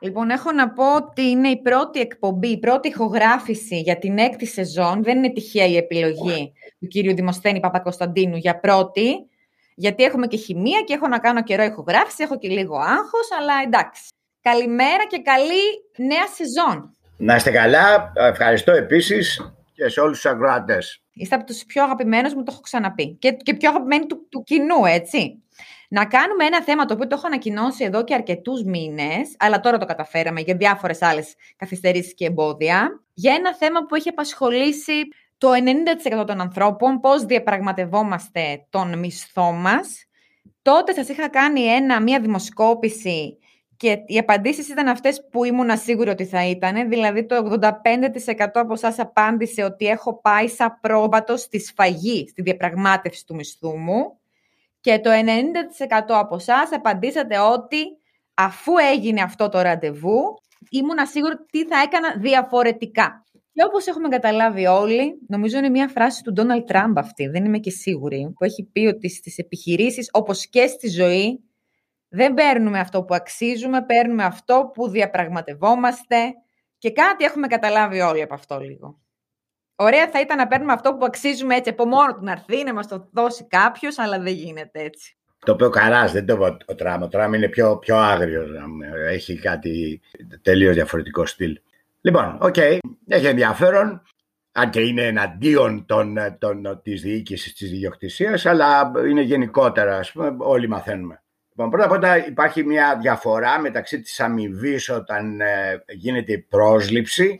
Λοιπόν, έχω να πω ότι είναι η πρώτη εκπομπή, η πρώτη ηχογράφηση για την έκτη σεζόν. Δεν είναι τυχαία η επιλογή του κύριου Δημοσθένη Παπακοσταντίνου για πρώτη, γιατί έχουμε και χημεία και έχω να κάνω καιρό ηχογράφηση, έχω και λίγο άγχος, αλλά εντάξει. Καλημέρα και καλή νέα σεζόν. Να είστε καλά. Ευχαριστώ επίσης και σε όλους τους ακροατές. Είστε από τους πιο αγαπημένους μου, το έχω ξαναπεί. Και, και πιο αγαπημένοι του, του κοινού, έτσι. Να κάνουμε ένα θέμα το οποίο το έχω ανακοινώσει εδώ και αρκετούς μήνες, αλλά τώρα το καταφέραμε για διάφορες άλλες καθυστερήσεις και εμπόδια, για ένα θέμα που έχει απασχολήσει το 90% των ανθρώπων, πώς διαπραγματευόμαστε τον μισθό μας. Τότε σας είχα κάνει ένα, μία δημοσκόπηση και οι απαντήσεις ήταν αυτές που ήμουν σίγουρη ότι θα ήταν. Δηλαδή το 85% από εσά απάντησε ότι έχω πάει σαν πρόβατο στη σφαγή, στη διαπραγμάτευση του μισθού μου. Και το 90% από εσάς απαντήσατε ότι αφού έγινε αυτό το ραντεβού, ήμουν σίγουρη τι θα έκανα διαφορετικά. Και όπως έχουμε καταλάβει όλοι, νομίζω είναι μια φράση του Ντόναλτ Τραμπ αυτή, δεν είμαι και σίγουρη, που έχει πει ότι στις επιχειρήσεις, όπως και στη ζωή, δεν παίρνουμε αυτό που αξίζουμε, παίρνουμε αυτό που διαπραγματευόμαστε και κάτι έχουμε καταλάβει όλοι από αυτό λίγο. Ωραία θα ήταν να παίρνουμε αυτό που αξίζουμε έτσι από μόνο του να έρθει, να μας το δώσει κάποιος, αλλά δεν γίνεται έτσι. Το οποίο καλά, δεν το είπε ο Τραμπ. Ο Τραμπ είναι πιο, πιο άγριο. Έχει κάτι τελείως διαφορετικό στυλ. Λοιπόν, ok, okay, έχει ενδιαφέρον. Αν και είναι εναντίον των, των, της διοίκησης της ιδιοκτησίας, αλλά είναι γενικότερα, ας πούμε, όλοι μαθαίνουμε. Λοιπόν, πρώτα απ' όλα υπάρχει μια διαφορά μεταξύ της αμοιβής όταν ε, γίνεται η πρόσληψη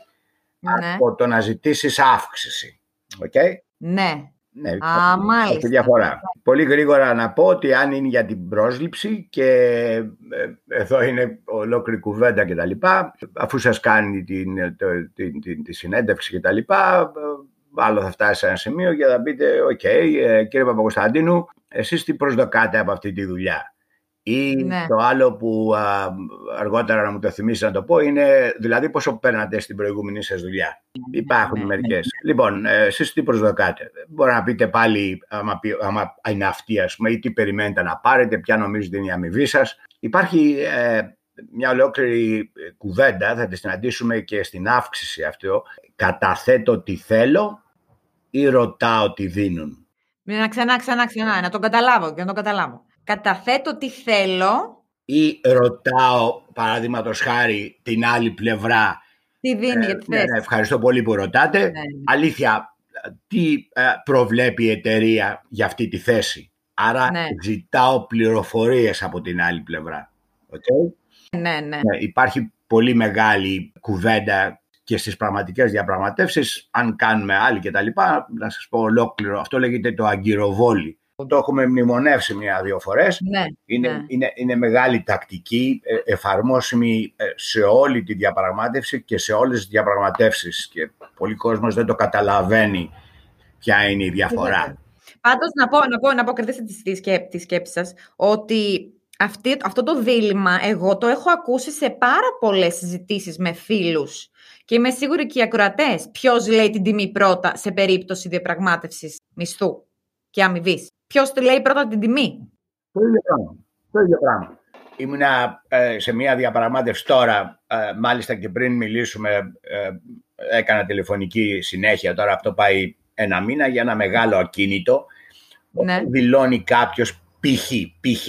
ναι. από το να ζητήσεις αύξηση. Okay? Ναι. Ναι, Α, μάλιστα. διαφορά. Πολύ γρήγορα να πω ότι αν είναι για την πρόσληψη και ε, εδώ είναι ολόκληρη κουβέντα και τα λοιπά, αφού σας κάνει την, το, την, την, τη συνέντευξη και τα λοιπά, άλλο θα φτάσει σε ένα σημείο και θα πείτε, ok, okay, ε, κύριε Παπακοσταντίνου, εσείς τι προσδοκάτε από αυτή τη δουλειά; Ή ναι. το άλλο που α, αργότερα να μου το θυμίσει να το πω είναι δηλαδή πόσο παίρνατε στην προηγούμενη σας δουλειά. Ναι, Υπάρχουν ναι, μερικές. Λοιπόν, ε, εσείς τι προσδοκάτε; Μπορεί να πείτε πάλι άμα, άμα είναι αυτή ας πούμε ή τι περιμένετε να πάρετε, ποια νομίζετε είναι η αμοιβή σας. Υπάρχει ε, μια ολόκληρη κουβέντα, θα τη συναντήσουμε και στην αύξηση αυτό. Καταθέτω τι θέλω ή ρωτάω τι δίνουν; Να ξανά, ξανά, ξανά, να το καταλάβω και να το καταλάβω καταθέτω τι θέλω. Ή ρωτάω, παραδείγματο χάρη, την άλλη πλευρά. Τι δίνει ε, ναι, ναι, ευχαριστώ πολύ που ρωτάτε. Ναι, ναι. Αλήθεια, τι ε, προβλέπει η εταιρεία για αυτή τη θέση; Άρα ναι. ζητάω πληροφορίες από την άλλη πλευρά. Okay? Ναι, ναι. Υπάρχει πολύ μεγάλη κουβέντα και στις πραγματικές διαπραγματεύσεις, αν κάνουμε άλλη και τα λοιπά, να σας πω ολόκληρο, αυτό λέγεται το αγκυροβόλι. Το έχουμε μνημονεύσει μία-δύο φορές. Ναι, είναι, ναι. Είναι, είναι μεγάλη τακτική, ε, εφαρμόσιμη ε, σε όλη τη διαπραγμάτευση και σε όλες τις διαπραγματεύσεις. Και πολλοί κόσμος δεν το καταλαβαίνει ποια είναι η διαφορά. Πάντως να πω, να πω, να πω κρατήστε τη, σκέψη, τη σκέψη σας, ότι αυτή, αυτό το δίλημα εγώ το έχω ακούσει σε πάρα πολλές συζητήσεις με φίλους και είμαι σίγουρη και οι ακροατές ποιος λέει την τιμή πρώτα σε περίπτωση διαπραγμάτευσης μισθού και αμοιβής. Ποιος τη λέει πρώτα την τιμή; Το ίδιο πράγμα. Το ίδιο πράγμα. Ήμουνα ε, σε μια διαπραγμάτευση τώρα, ε, μάλιστα και πριν μιλήσουμε, ε, έκανα τηλεφωνική συνέχεια, τώρα αυτό πάει ένα μήνα για ένα μεγάλο ακίνητο. Ναι. Δηλώνει κάποιος π.χ. π.χ.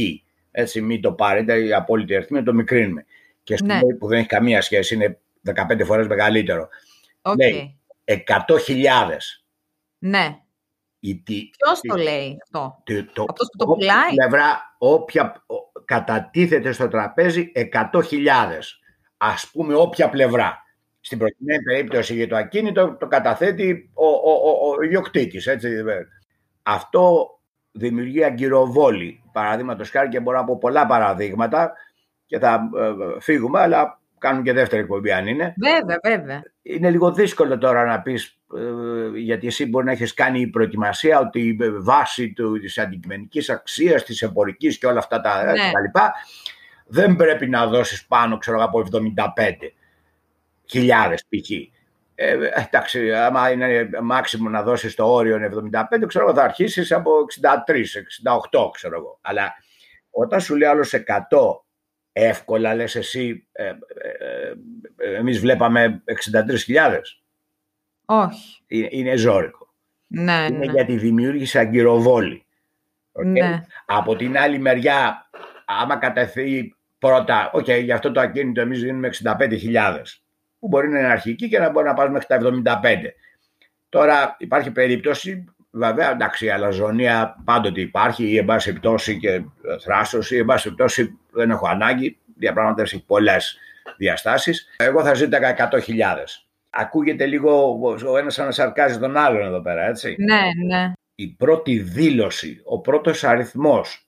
Έτσι μην το πάρετε, η απόλυτη αριθμή το μικρύνουμε. Και στο ναι. που δεν έχει καμία σχέση, είναι 15 φορές μεγαλύτερο. Okay. Λέει 100.000. Ναι. Ποιος το λέει αυτό, το, αυτός που το πουλάει; Πλευρά, όποια κατατίθεται στο τραπέζι 100.000. Ας πούμε όποια πλευρά. Στην προκειμένη περίπτωση για το ακίνητο το καταθέτει ο, ο, ο, ο ιδιοκτήτης. Έτσι. Αυτό δημιουργεί αγκυροβόλη. Παραδείγματος χάρη και μπορώ να πω πολλά παραδείγματα και θα ε, φύγουμε, αλλά κάνουν και δεύτερη εκπομπή αν είναι. Βέβαια, βέβαια. Είναι λίγο δύσκολο τώρα να πεις, ε, γιατί εσύ μπορεί να έχεις κάνει η προετοιμασία ότι η βάση του, της αντικειμενικής αξίας, της εμπορικής και όλα αυτά τα, ναι. λοιπά, δεν πρέπει να δώσεις πάνω, ξέρω από 75 χιλιάδες π.χ. Ε, εντάξει, άμα είναι μάξιμο να δώσεις το όριο 75, ξέρω θα αρχίσεις από 63, 68, ξέρω εγώ. Αλλά όταν σου λέει άλλος 100 εύκολα λες εσύ, ε, ε, ε εμείς βλέπαμε 63.000. Όχι. Είναι, είναι ζώρικο. Ναι, είναι ναι. γιατί δημιούργησε αγκυροβόληση. Okay. Ναι. Από την άλλη μεριά, άμα κατατεθεί πρώτα, ok, okay, για αυτό το ακίνητο εμείς δίνουμε 65.000, που μπορεί να είναι αρχική και να μπορεί να πάμε μέχρι τα 75. Τώρα υπάρχει περίπτωση Βέβαια, εντάξει, η αλαζονία πάντοτε υπάρχει ή εν πάση περιπτώσει και θράσος ή εν πάση περιπτώσει δεν έχω ανάγκη. Διαπραγματεύσεις πολλές διαστάσεις. Εγώ θα ζήταγα 100.000. Ακούγεται λίγο ο ένας να σαρκάζει τον άλλον εδώ πέρα, έτσι. Ναι, ναι. Η πρώτη δήλωση, ο πρώτος αριθμός,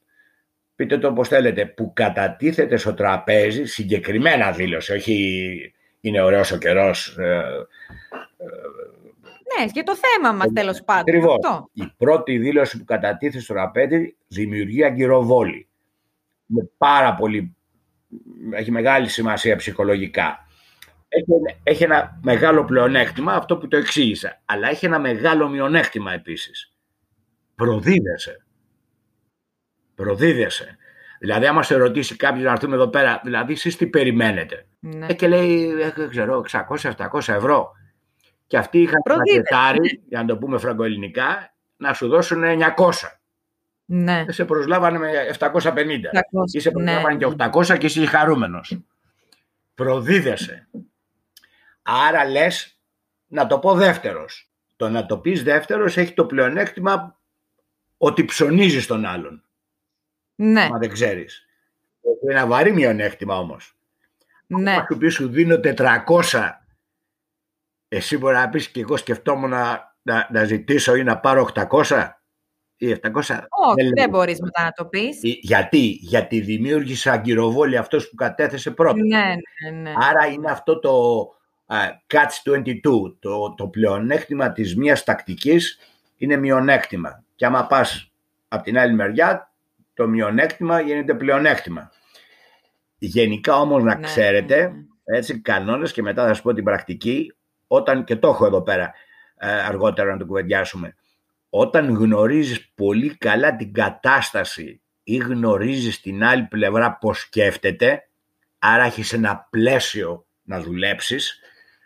πείτε το όπως θέλετε, που κατατίθεται στο τραπέζι, συγκεκριμένα δήλωση, όχι είναι ωραίος ο καιρός, ε, ε, ναι, και το θέμα μας τέλος πάντων. Ακριβώς. Η πρώτη δήλωση που κατατίθεται στο τραπέζι δημιουργεί αγκυροβόλη. Με πάρα πολύ, έχει μεγάλη σημασία ψυχολογικά. Έχει, έχει ένα μεγάλο πλεονέκτημα, αυτό που το εξήγησα, αλλά έχει ένα μεγάλο μειονέκτημα επίσης. Προδίδεσαι. Προδίδεσαι. Δηλαδή, άμα σε ρωτήσει κάποιος να έρθουμε εδώ πέρα, δηλαδή, εσείς τι περιμένετε; Ναι. Ε, και λέει, ε, ξέρω, 600-700 ευρώ. Και αυτοί είχαν πακετάρει, για να το πούμε φραγκοελληνικά, να σου δώσουν 900. Ναι. Σε προσλάβανε με 750. 700, ή σε προσλάβανε ναι. και 800 και είσαι χαρούμενος. Προδίδεσαι. Άρα λες να το πω δεύτερος. Το να το πεις δεύτερος έχει το πλεονέκτημα ότι ψωνίζεις τον άλλον. Ναι. Μα δεν ξέρεις. Είναι ένα βαρύ μειονέκτημα όμως. Ναι. Αν σου πεις σου δίνω 400 εσύ μπορεί να πεις και εγώ σκεφτόμουν να, να, να ζητήσω ή να πάρω 800 ή 700. Όχι, δεν μπορείς μετά να το πεις. Γιατί, γιατί δημιούργησε αγκυροβόλη αυτός που κατέθεσε πρώτα. Ναι, ναι, ναι. Άρα είναι αυτό το uh, catch 22, το, το πλεονέκτημα της μίας τακτικής είναι μειονέκτημα. Και άμα πας από την άλλη μεριά, το μειονέκτημα γίνεται πλεονέκτημα. Γενικά όμως να ναι, ξέρετε, ναι, έτσι κανόνες και μετά θα σας πω την πρακτική, όταν, και το έχω εδώ πέρα ε, αργότερα να το κουβεντιάσουμε, όταν γνωρίζεις πολύ καλά την κατάσταση ή γνωρίζεις την άλλη πλευρά πώς σκέφτεται, άρα έχεις ένα πλαίσιο να δουλέψεις,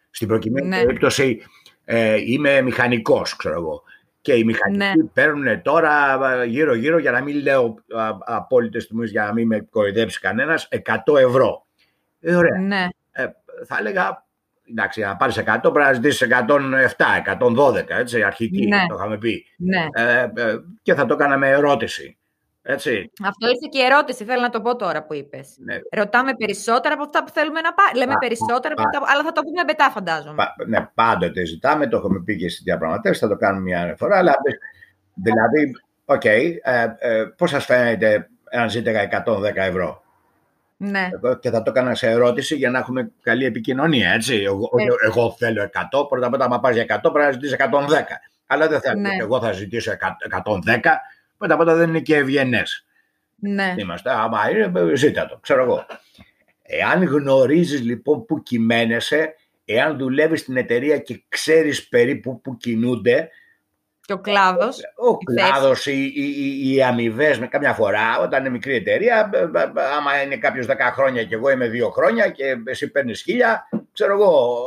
στην προκειμένη ναι. περίπτωση ε, είμαι μηχανικός, ξέρω εγώ, και οι μηχανικοί ναι. παίρνουν τώρα γύρω-γύρω, για να μην λέω απόλυτες τιμές, για να μην με κοροϊδέψει κανένας, 100 ευρώ. Ε, ωραία. Ναι. Ε, θα έλεγα εντάξει, να πάρεις 100 πρέπει να ζητήσεις 107, 112, έτσι, αρχική, ναι. το είχαμε πει. Ναι. Ε, ε, και θα το έκανα με ερώτηση. Έτσι. Αυτό ήρθε και η ερώτηση, θέλω να το πω τώρα που είπες. Ναι. Ρωτάμε περισσότερα από αυτά που θέλουμε να πάρουμε. Λέμε περισσότερα, πα, από αλλά θα το πούμε μετά, φαντάζομαι. Πα, ναι, πάντοτε ζητάμε, το έχουμε πει και στις διαπραγματεύσεις, θα το κάνουμε μια φορά. Αλλά, δηλαδή, OK, okay, ε, ε, πώς σας φαίνεται αν ζείτε 110 ευρώ; Ναι. Και θα το έκανα σε ερώτηση για να έχουμε καλή επικοινωνία. Έτσι. Εγώ, ναι. εγώ θέλω 100, πρώτα απ' όλα, άμα πας για 100, πρέπει να ζητήσεις 110. Αλλά δεν θέλω. Ναι. Εγώ θα ζητήσω 110, πρώτα απ' όλα δεν είναι και ευγενές. Ναι. Είμαστε. Άμα είναι, ζήτα το, ξέρω εγώ. Εάν γνωρίζεις λοιπόν που κυμαίνεσαι, εάν δουλεύεις στην εταιρεία και ξέρεις περίπου που κινούνται, και ο κλάδος. Ο κλάδος, οι, οι, οι αμοιβές με καμιά φορά, όταν είναι μικρή εταιρεία, άμα είναι κάποιος 10 χρόνια και εγώ είμαι 2 χρόνια και εσύ παίρνεις χίλια, ξέρω εγώ,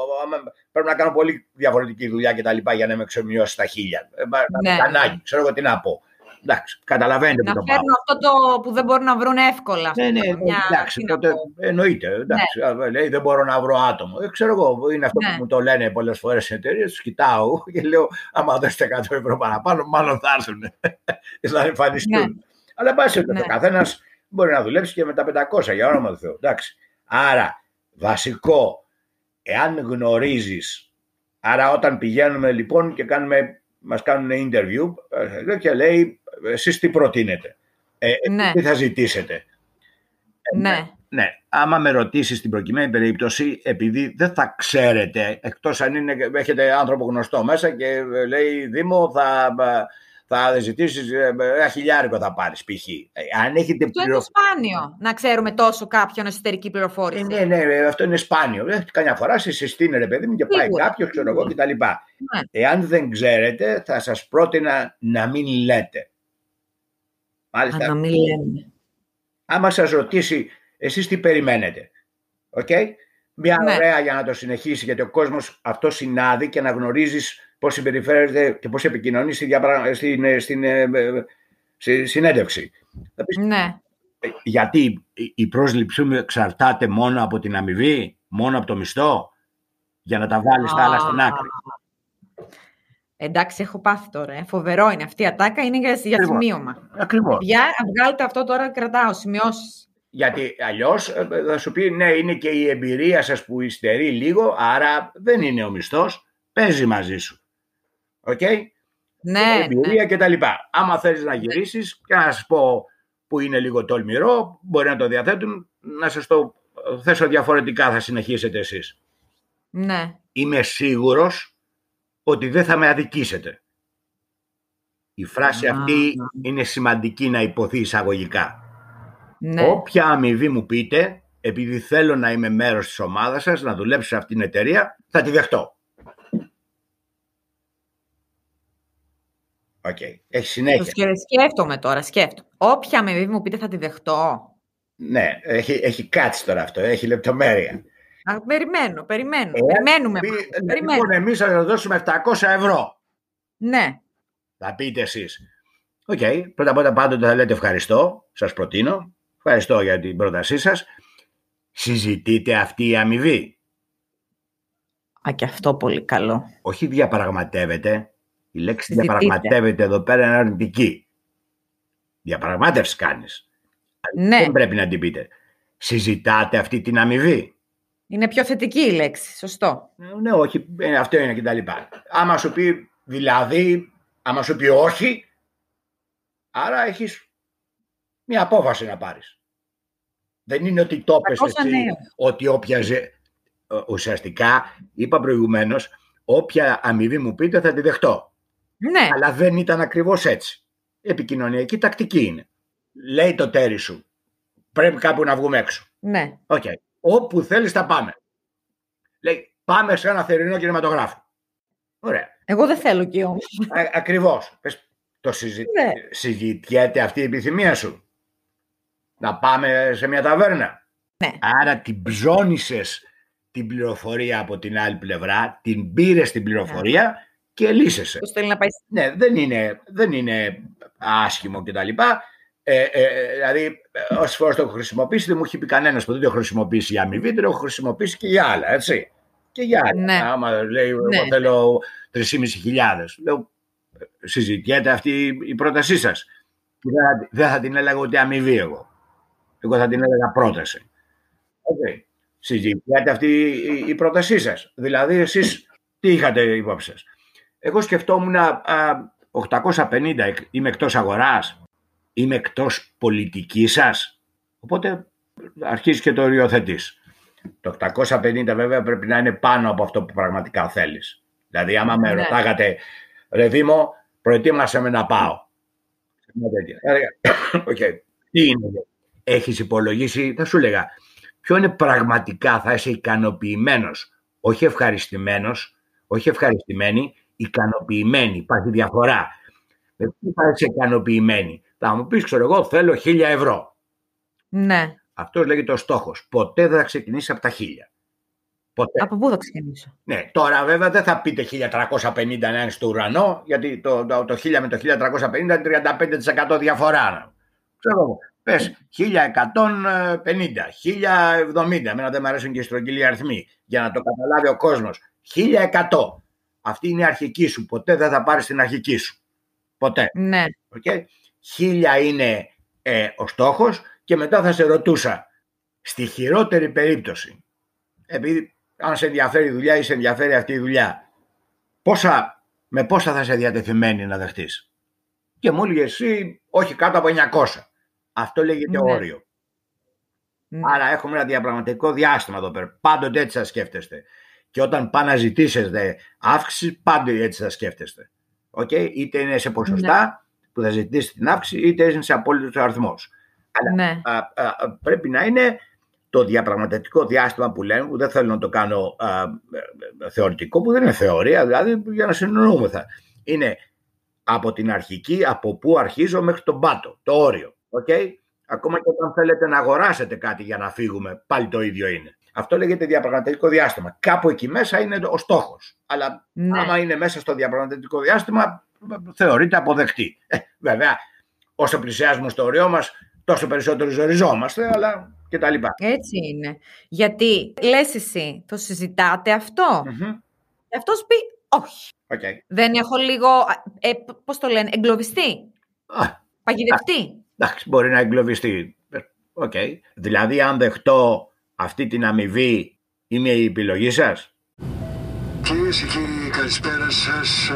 πρέπει να κάνω πολύ διαφορετική δουλειά και τα λοιπά για να με ξεμειώσει τα χίλια. Ε, ναι. Ανάγκη, ξέρω εγώ τι να πω. Εντάξει, καταλαβαίνετε να που το πάω. Να αυτό το που δεν μπορούν να βρουν εύκολα. Ναι, ναι, μια... εντάξει, τότε εννοείται. Εντάξει, ναι. λέει δεν μπορώ να βρω άτομο. Ε, ξέρω εγώ, είναι αυτό ναι. που μου το λένε πολλές φορές στι εταιρείες. Τους κοιτάω και λέω: Άμα δώσετε 100 ευρώ παραπάνω, μάλλον θα έρθουν και θα εμφανιστούν. Ναι. Αλλά πάση ναι. ο καθένας μπορεί να δουλέψει και με τα 500 για όνομα του Θεού. Εντάξει. Άρα, βασικό, εάν γνωρίζεις, άρα όταν πηγαίνουμε λοιπόν και κάνουμε μας κάνουν interview ε, και λέει εσείς τι προτείνετε, ε, ναι. τι θα ζητήσετε; Ε, ναι. ναι. Άμα με ρωτήσεις στην προκειμένη περίπτωση, επειδή δεν θα ξέρετε, εκτός αν είναι, έχετε άνθρωπο γνωστό μέσα και λέει Δήμο θα θα ζητήσεις ε, ένα χιλιάρικο θα πάρεις π.χ. Ε, αν έχετε αυτό είναι σπάνιο να ξέρουμε τόσο κάποιον εσωτερική πληροφόρηση. Ε, ναι, ναι, αυτό είναι σπάνιο. Ε, καμιά φορά σε συστήνει ρε παιδί μου και πάει κάποιος, ξέρω εγώ κτλ. Ναι. Εάν δεν ξέρετε, θα σας πρότεινα να μην λέτε. Μάλιστα. να μην λέμε. Άμα σας ρωτήσει, εσείς τι περιμένετε. OK; Okay? Μια ναι. ωραία για να το συνεχίσει, γιατί ο κόσμος αυτό συνάδει και να γνωρίζεις πώς συμπεριφέρεται και πώς επικοινωνείς στη διαπρα... στην, ε, στην, ε, ε, στη συνέντευξη. Ναι. Γιατί η πρόσληψή μου εξαρτάται μόνο από την αμοιβή, μόνο από το μισθό, για να τα βάλεις τα άλλα στην άκρη. Εντάξει, έχω πάθει τώρα. Φοβερό είναι αυτή η ατάκα, είναι για, για σημείωμα. Ακριβώς. Για βγάλετε αυτό τώρα, κρατάω σημειώσεις. Γιατί αλλιώς θα σου πει, ναι, είναι και η εμπειρία σας που υστερεί λίγο, άρα δεν είναι ο μισθός, παίζει μαζί σου. OK; Okay? Ναι. Εμπειρία ναι. και τα λοιπά. Άμα θέλεις να γυρίσεις και να σας πω που είναι λίγο τολμηρό, μπορεί να το διαθέτουν, να σας το θέσω διαφορετικά, θα συνεχίσετε εσείς. Ναι. Είμαι σίγουρος ότι δεν θα με αδικήσετε. Η φράση αυτή είναι σημαντική να υποθεί εισαγωγικά. Ναι. Όποια αμοιβή μου πείτε, επειδή θέλω να είμαι μέρος της ομάδας σας, να δουλέψω σε αυτήν την εταιρεία, θα τη δεχτώ. Okay. Έχει συνέχεια. Σκέφτομαι τώρα, σκέφτομαι. Όποια με μου πείτε θα τη δεχτώ. Ναι, έχει, έχει κάτσει τώρα αυτό, έχει λεπτομέρεια. Α, περιμένω, περιμένω. Ε, Περιμένουμε. Πι, λοιπόν, εμείς θα δώσουμε 700 ευρώ. Ναι. Θα πείτε εσείς. OK, okay. πρώτα απ' όλα πάντοτε θα λέτε ευχαριστώ, σας προτείνω. Ευχαριστώ για την πρότασή σας. Συζητείται αυτή η αμοιβή. Α, και αυτό πολύ καλό. Όχι διαπραγματεύεται, η λέξη διαπραγματεύεται εδώ πέρα είναι αρνητική. Διαπραγμάτευση κάνεις. Ναι. Δεν πρέπει να την πείτε. Συζητάτε αυτή την αμοιβή. Είναι πιο θετική η λέξη, σωστό. Ε, ναι, όχι, ε, αυτό είναι κτλ. Άμα σου πει δηλαδή, άμα σου πει όχι, άρα έχεις μια απόφαση να πάρεις. Δεν είναι ότι το έπες εσύ, ότι όποια Ουσιαστικά, είπα προηγουμένως, όποια αμοιβή μου πείτε θα τη δεχτώ. Ναι. Αλλά δεν ήταν ακριβώς έτσι. Επικοινωνιακή τακτική είναι. Λέει το τέρι σου. Πρέπει κάπου να βγούμε έξω. Ναι. Okay. Όπου θέλεις θα πάμε. Λέει πάμε σε ένα θερινό κινηματογράφο. Ωραία. Εγώ δεν θέλω και όμως. ακριβώς. το συζη... ναι. συζητιέται αυτή η επιθυμία σου. Να πάμε σε μια ταβέρνα. Ναι. Άρα την ψώνισες την πληροφορία από την άλλη πλευρά, την πήρες την πληροφορία ναι και λύσεσαι. να πάει. Ναι, δεν είναι, δεν είναι άσχημο κτλ. Ε, ε, δηλαδή, όσες φορές το έχω χρησιμοποιήσει, δεν μου έχει πει κανένας που δεν το έχω χρησιμοποιήσει για αμοιβή, δεν το έχω χρησιμοποιήσει και για άλλα, έτσι. Και για άλλα. Ναι. Άμα λέει, ναι. εγώ θέλω 3.500. Λέω, συζητιέται αυτή η πρότασή σας. Δεν, δεν θα την έλεγα ούτε αμοιβή εγώ. Εγώ θα την έλεγα πρόταση. Okay. Συζητιέται αυτή η πρότασή σας. Δηλαδή, εσείς τι είχατε υπόψη σας. Εγώ σκεφτόμουν α, 850, είμαι εκτός αγοράς, είμαι εκτός πολιτικής σας. Οπότε αρχίζεις και το οριοθετείς. Το 850 βέβαια πρέπει να είναι πάνω από αυτό που πραγματικά θέλεις. Δηλαδή άμα με ναι. ρωτάγατε, ρε Δήμο, προετοίμασε με να πάω. Okay. Τι είναι, έχεις υπολογίσει, θα σου έλεγα, ποιο είναι πραγματικά θα είσαι ικανοποιημένος, όχι ευχαριστημένος, όχι ευχαριστημένη, ικανοποιημένη. Υπάρχει διαφορά. Με τι θα είσαι ικανοποιημένη; Θα μου πεις, ξέρω εγώ, θέλω χίλια ευρώ. Ναι. Αυτός λέγεται ο στόχος. Ποτέ δεν θα ξεκινήσει από τα χίλια. Ποτέ. Από πού θα ξεκινήσω; Ναι, τώρα βέβαια δεν θα πείτε 1350 να είναι στο ουρανό, γιατί το, το, το 1000 με το 1350 είναι 35% διαφορά. Ξέρω Πες 1150, 1070, εμένα δεν μου αρέσουν και οι στρογγυλοί αριθμοί, για να το καταλάβει ο κόσμος. 1100. Αυτή είναι η αρχική σου. Ποτέ δεν θα πάρεις την αρχική σου. Ποτέ. Ναι. Okay. 1000 είναι ε, ο στόχος και μετά θα σε ρωτούσα στη χειρότερη περίπτωση επειδή αν σε ενδιαφέρει η δουλειά ή σε ενδιαφέρει αυτή η δουλειά πόσα, με πόσα θα σε διατεθειμένη να δεχτείς; Και μου έλεγε εσύ όχι κάτω από 900 αυτό λέγεται ναι. όριο ναι. άρα έχουμε ένα διαπραγματικό διάστημα εδώ πέρα πάντοτε έτσι θα σκέφτεστε και όταν πάνε να ζητήσετε αύξηση πάντοτε έτσι θα σκέφτεστε okay? είτε είναι σε ποσοστά ναι. Που θα ζητήσετε την αύξηση είτε είναι σε απόλυτος αριθμός. Αλλά ναι. α, α, πρέπει να είναι το διαπραγματευτικό διάστημα που λένε, που δεν θέλω να το κάνω α, θεωρητικό, που δεν είναι θεωρία, δηλαδή για να συνεννοούμεθα. Είναι από την αρχική, από πού αρχίζω μέχρι τον πάτο, το όριο. Okay? Ακόμα και όταν θέλετε να αγοράσετε κάτι για να φύγουμε, πάλι το ίδιο είναι. Αυτό λέγεται διαπραγματευτικό διάστημα. Κάπου εκεί μέσα είναι ο στόχος. Αλλά ναι. άμα είναι μέσα στο διαπραγματευτικό διάστημα, θεωρείται αποδεκτή. Ε, βέβαια, όσο πλησιάζουμε στο όριό μας, τόσο περισσότερο ζοριζόμαστε, αλλά και τα λοιπά. Έτσι είναι. Γιατί λες εσύ, το συζητάτε αυτό; Mm-hmm. Και αυτός πει όχι. Okay. Δεν έχω λίγο, ε, πώς το λένε, εγκλωβιστεί. Ah. Παγιδευτεί. Εντάξει, μπορεί να εγκλωβιστεί. Okay. Δηλαδή, αν δεχτώ αυτή την αμοιβή, είναι η επιλογή σας; Κυρίες και κύριοι, καλησπέρα σας.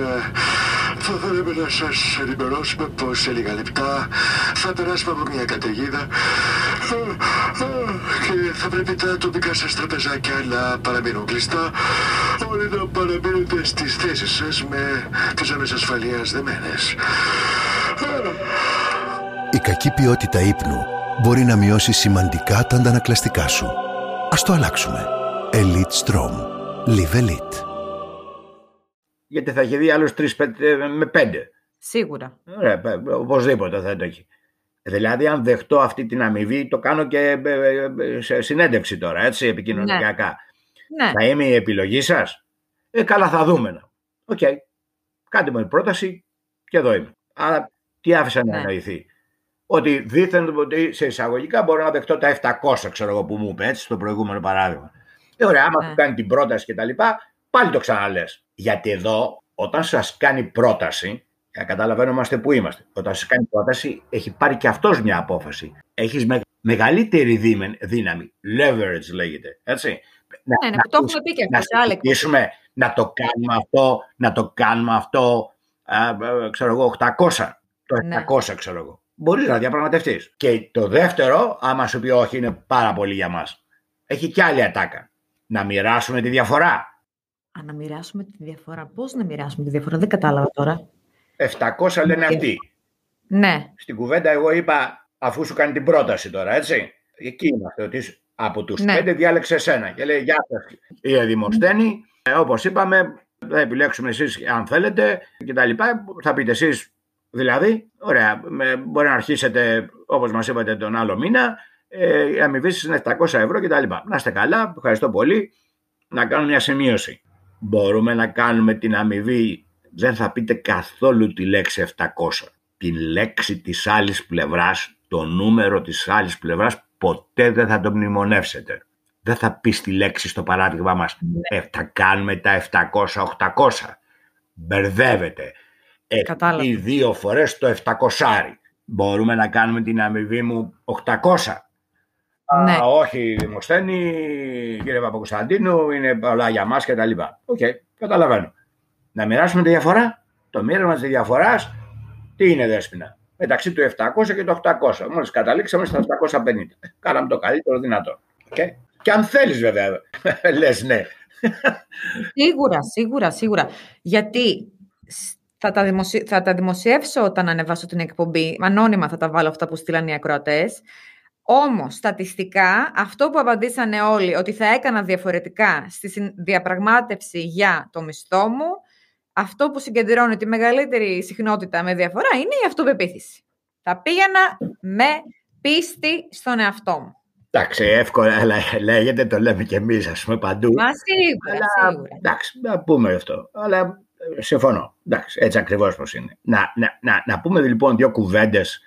Θα θέλαμε να σας ενημερώσουμε πως σε λίγα λεπτά θα περάσουμε από μια καταιγίδα και θα πρέπει τα τοπικά σας τραπεζάκια να παραμείνουν κλειστά. Όλοι να παραμείνετε στις θέσεις σας με τις ζώνε ασφαλείας δεμένες. Η κακή ποιότητα ύπνου μπορεί να μειώσει σημαντικά τα αντανακλαστικά σου. Ας το αλλάξουμε. Elite Strom. Live Elite γιατί θα έχει δει άλλους τρεις με πέντε. Σίγουρα. Ωραία, οπωσδήποτε θα το έχει. Δηλαδή, αν δεχτώ αυτή την αμοιβή, το κάνω και ε, ε, σε συνέντευξη τώρα, έτσι, επικοινωνιακά. Ναι. ναι. Θα είμαι η επιλογή σας; Ε, καλά, θα δούμε. OK. Okay. Κάντε μου την πρόταση και εδώ είμαι. Άρα, τι άφησα να ναι. εννοηθεί; Ότι δήθεν ότι σε εισαγωγικά μπορώ να δεχτώ τα 700, ξέρω εγώ που μου είπε, έτσι, στο προηγούμενο παράδειγμα. Ε, ωραία, άμα ναι. κάνει την πρόταση και τα λοιπά, πάλι το ξαναλές. Γιατί εδώ, όταν σας κάνει πρόταση, για καταλαβαίνομαστε που είμαστε. Όταν σας κάνει πρόταση, έχει πάρει και αυτός μια απόφαση. Έχεις με, μεγαλύτερη δύναμη. Leverage λέγεται. Έτσι. Ναι, να, το έχουμε πει και αυτό. Να, να το κάνουμε αυτό, να το κάνουμε αυτό, α, ξέρω εγώ, 800. Το 800 ναι. ξέρω εγώ. Μπορείς να διαπραγματευτείς. Και το δεύτερο, άμα σου πει όχι, είναι πάρα πολύ για μας. Έχει και άλλη ατάκα. Να μοιράσουμε τη διαφορά. Α, να μοιράσουμε τη διαφορά. Πώς να μοιράσουμε τη διαφορά, δεν κατάλαβα τώρα. 700 λένε αυτοί. Ναι. Στην κουβέντα εγώ είπα, αφού σου κάνει την πρόταση τώρα, έτσι. Εκεί είμαστε, ότι από τους ναι. πέντε διάλεξε εσένα. Και λέει, Γεια σας, η Δημοσθένη. Ε, Όπως είπαμε, θα επιλέξουμε εσείς αν θέλετε και τα λοιπά. Θα πείτε εσείς δηλαδή, ωραία, μπορεί να αρχίσετε όπως μας είπατε τον άλλο μήνα. Ε, η αμοιβή είναι 700 ευρώ και τα λοιπά. Να είστε καλά, ευχαριστώ πολύ. Να κάνω μια σημείωση μπορούμε να κάνουμε την αμοιβή, δεν θα πείτε καθόλου τη λέξη 700. Τη λέξη της άλλης πλευράς, το νούμερο της άλλης πλευράς, ποτέ δεν θα το μνημονεύσετε. Δεν θα πεις τη λέξη στο παράδειγμα μας, ναι. ε, θα κάνουμε τα 700-800. Μπερδεύετε. Ε, ή δύο φορές το 700. Μπορούμε να κάνουμε την αμοιβή μου 800. Ναι. Α, όχι, Δημοσθένη, κύριε Παπακωνσταντίνου, είναι πολλά για μας και τα λοιπά. OK, okay, καταλαβαίνω. Να μοιράσουμε τη διαφορά; Το μοίρασμα της διαφοράς, τι είναι Δέσποινα. Μεταξύ του 700 και του 800. Μόλις καταλήξαμε στα 850. Κάναμε το καλύτερο δυνατό. Okay. Και αν θέλεις, βέβαια, λες ναι. Σίγουρα, σίγουρα, σίγουρα. Γιατί θα τα, δημοσι... θα τα δημοσιεύσω όταν ανεβάσω την εκπομπή. Ανώνυμα θα τα βάλω αυτά που στείλαν οι ακροατές. Όμως, στατιστικά, αυτό που απαντήσανε όλοι ότι θα έκανα διαφορετικά στη διαπραγμάτευση για το μισθό μου, αυτό που συγκεντρώνει τη μεγαλύτερη συχνότητα με διαφορά είναι η αυτοπεποίθηση. Θα πήγαινα με πίστη στον εαυτό μου. Εντάξει, εύκολα λέγεται, το λέμε και εμείς, ας πούμε, παντού. Μα σίγουρα, αλλά, σίγουρα. Εντάξει, να πούμε αυτό. Αλλά ε, συμφωνώ. Εντάξει, έτσι ακριβώς πώς είναι. Να, να, να, να πούμε λοιπόν δύο κουβέντες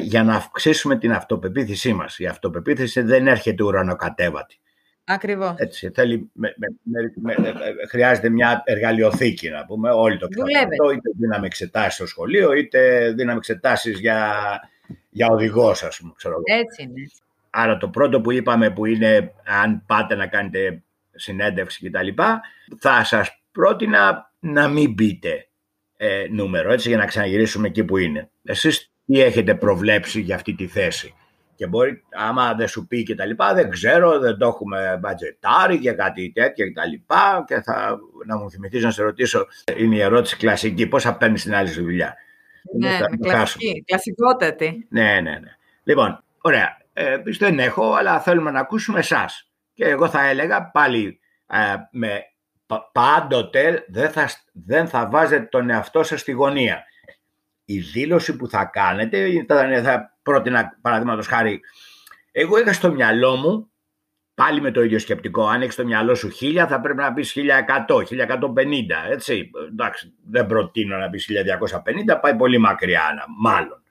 για να αυξήσουμε την αυτοπεποίθησή μας. Η αυτοπεποίθηση δεν έρχεται ουρανοκατέβατη. Ακριβώς. Έτσι, θέλει, με, με, με, χρειάζεται μια εργαλειοθήκη, να πούμε, όλοι το ξέρουμε. Είτε δίναμε εξετάσεις στο σχολείο, είτε δίναμε εξετάσεις για, για οδηγός, ας πούμε. Ξέρω. Έτσι είναι. Άρα το πρώτο που είπαμε που είναι αν πάτε να κάνετε συνέντευξη κτλ. Θα σας πρότεινα να μην μπείτε ε, νούμερο έτσι για να ξαναγυρίσουμε εκεί που είναι. Εσείς τι έχετε προβλέψει για αυτή τη θέση; Και μπορεί, άμα δεν σου πει και τα λοιπά, δεν ξέρω, δεν το έχουμε μπατζετάρει και κάτι τέτοια και τα λοιπά. Και θα να μου θυμηθείς να σε ρωτήσω, είναι η ερώτηση κλασική, πώς θα παίρνεις την άλλη δουλειά; Ναι, κλασική, κλασικότατη. Ναι, ναι, ναι. Λοιπόν, ωραία ε, δεν έχω, αλλά θέλουμε να ακούσουμε εσάς. Και εγώ θα έλεγα πάλι ε, με, πάντοτε δεν θα, δεν θα βάζετε τον εαυτό σας στη γωνία. Η δήλωση που θα κάνετε, θα, θα πρότεινα παραδείγματος χάρη, εγώ είχα στο μυαλό μου, πάλι με το ίδιο σκεπτικό, αν έχεις στο μυαλό σου χίλια θα πρέπει να πεις 1100, 1150, έτσι. Εντάξει, δεν προτείνω να πεις 1250, πάει πολύ μακριά, μάλλον.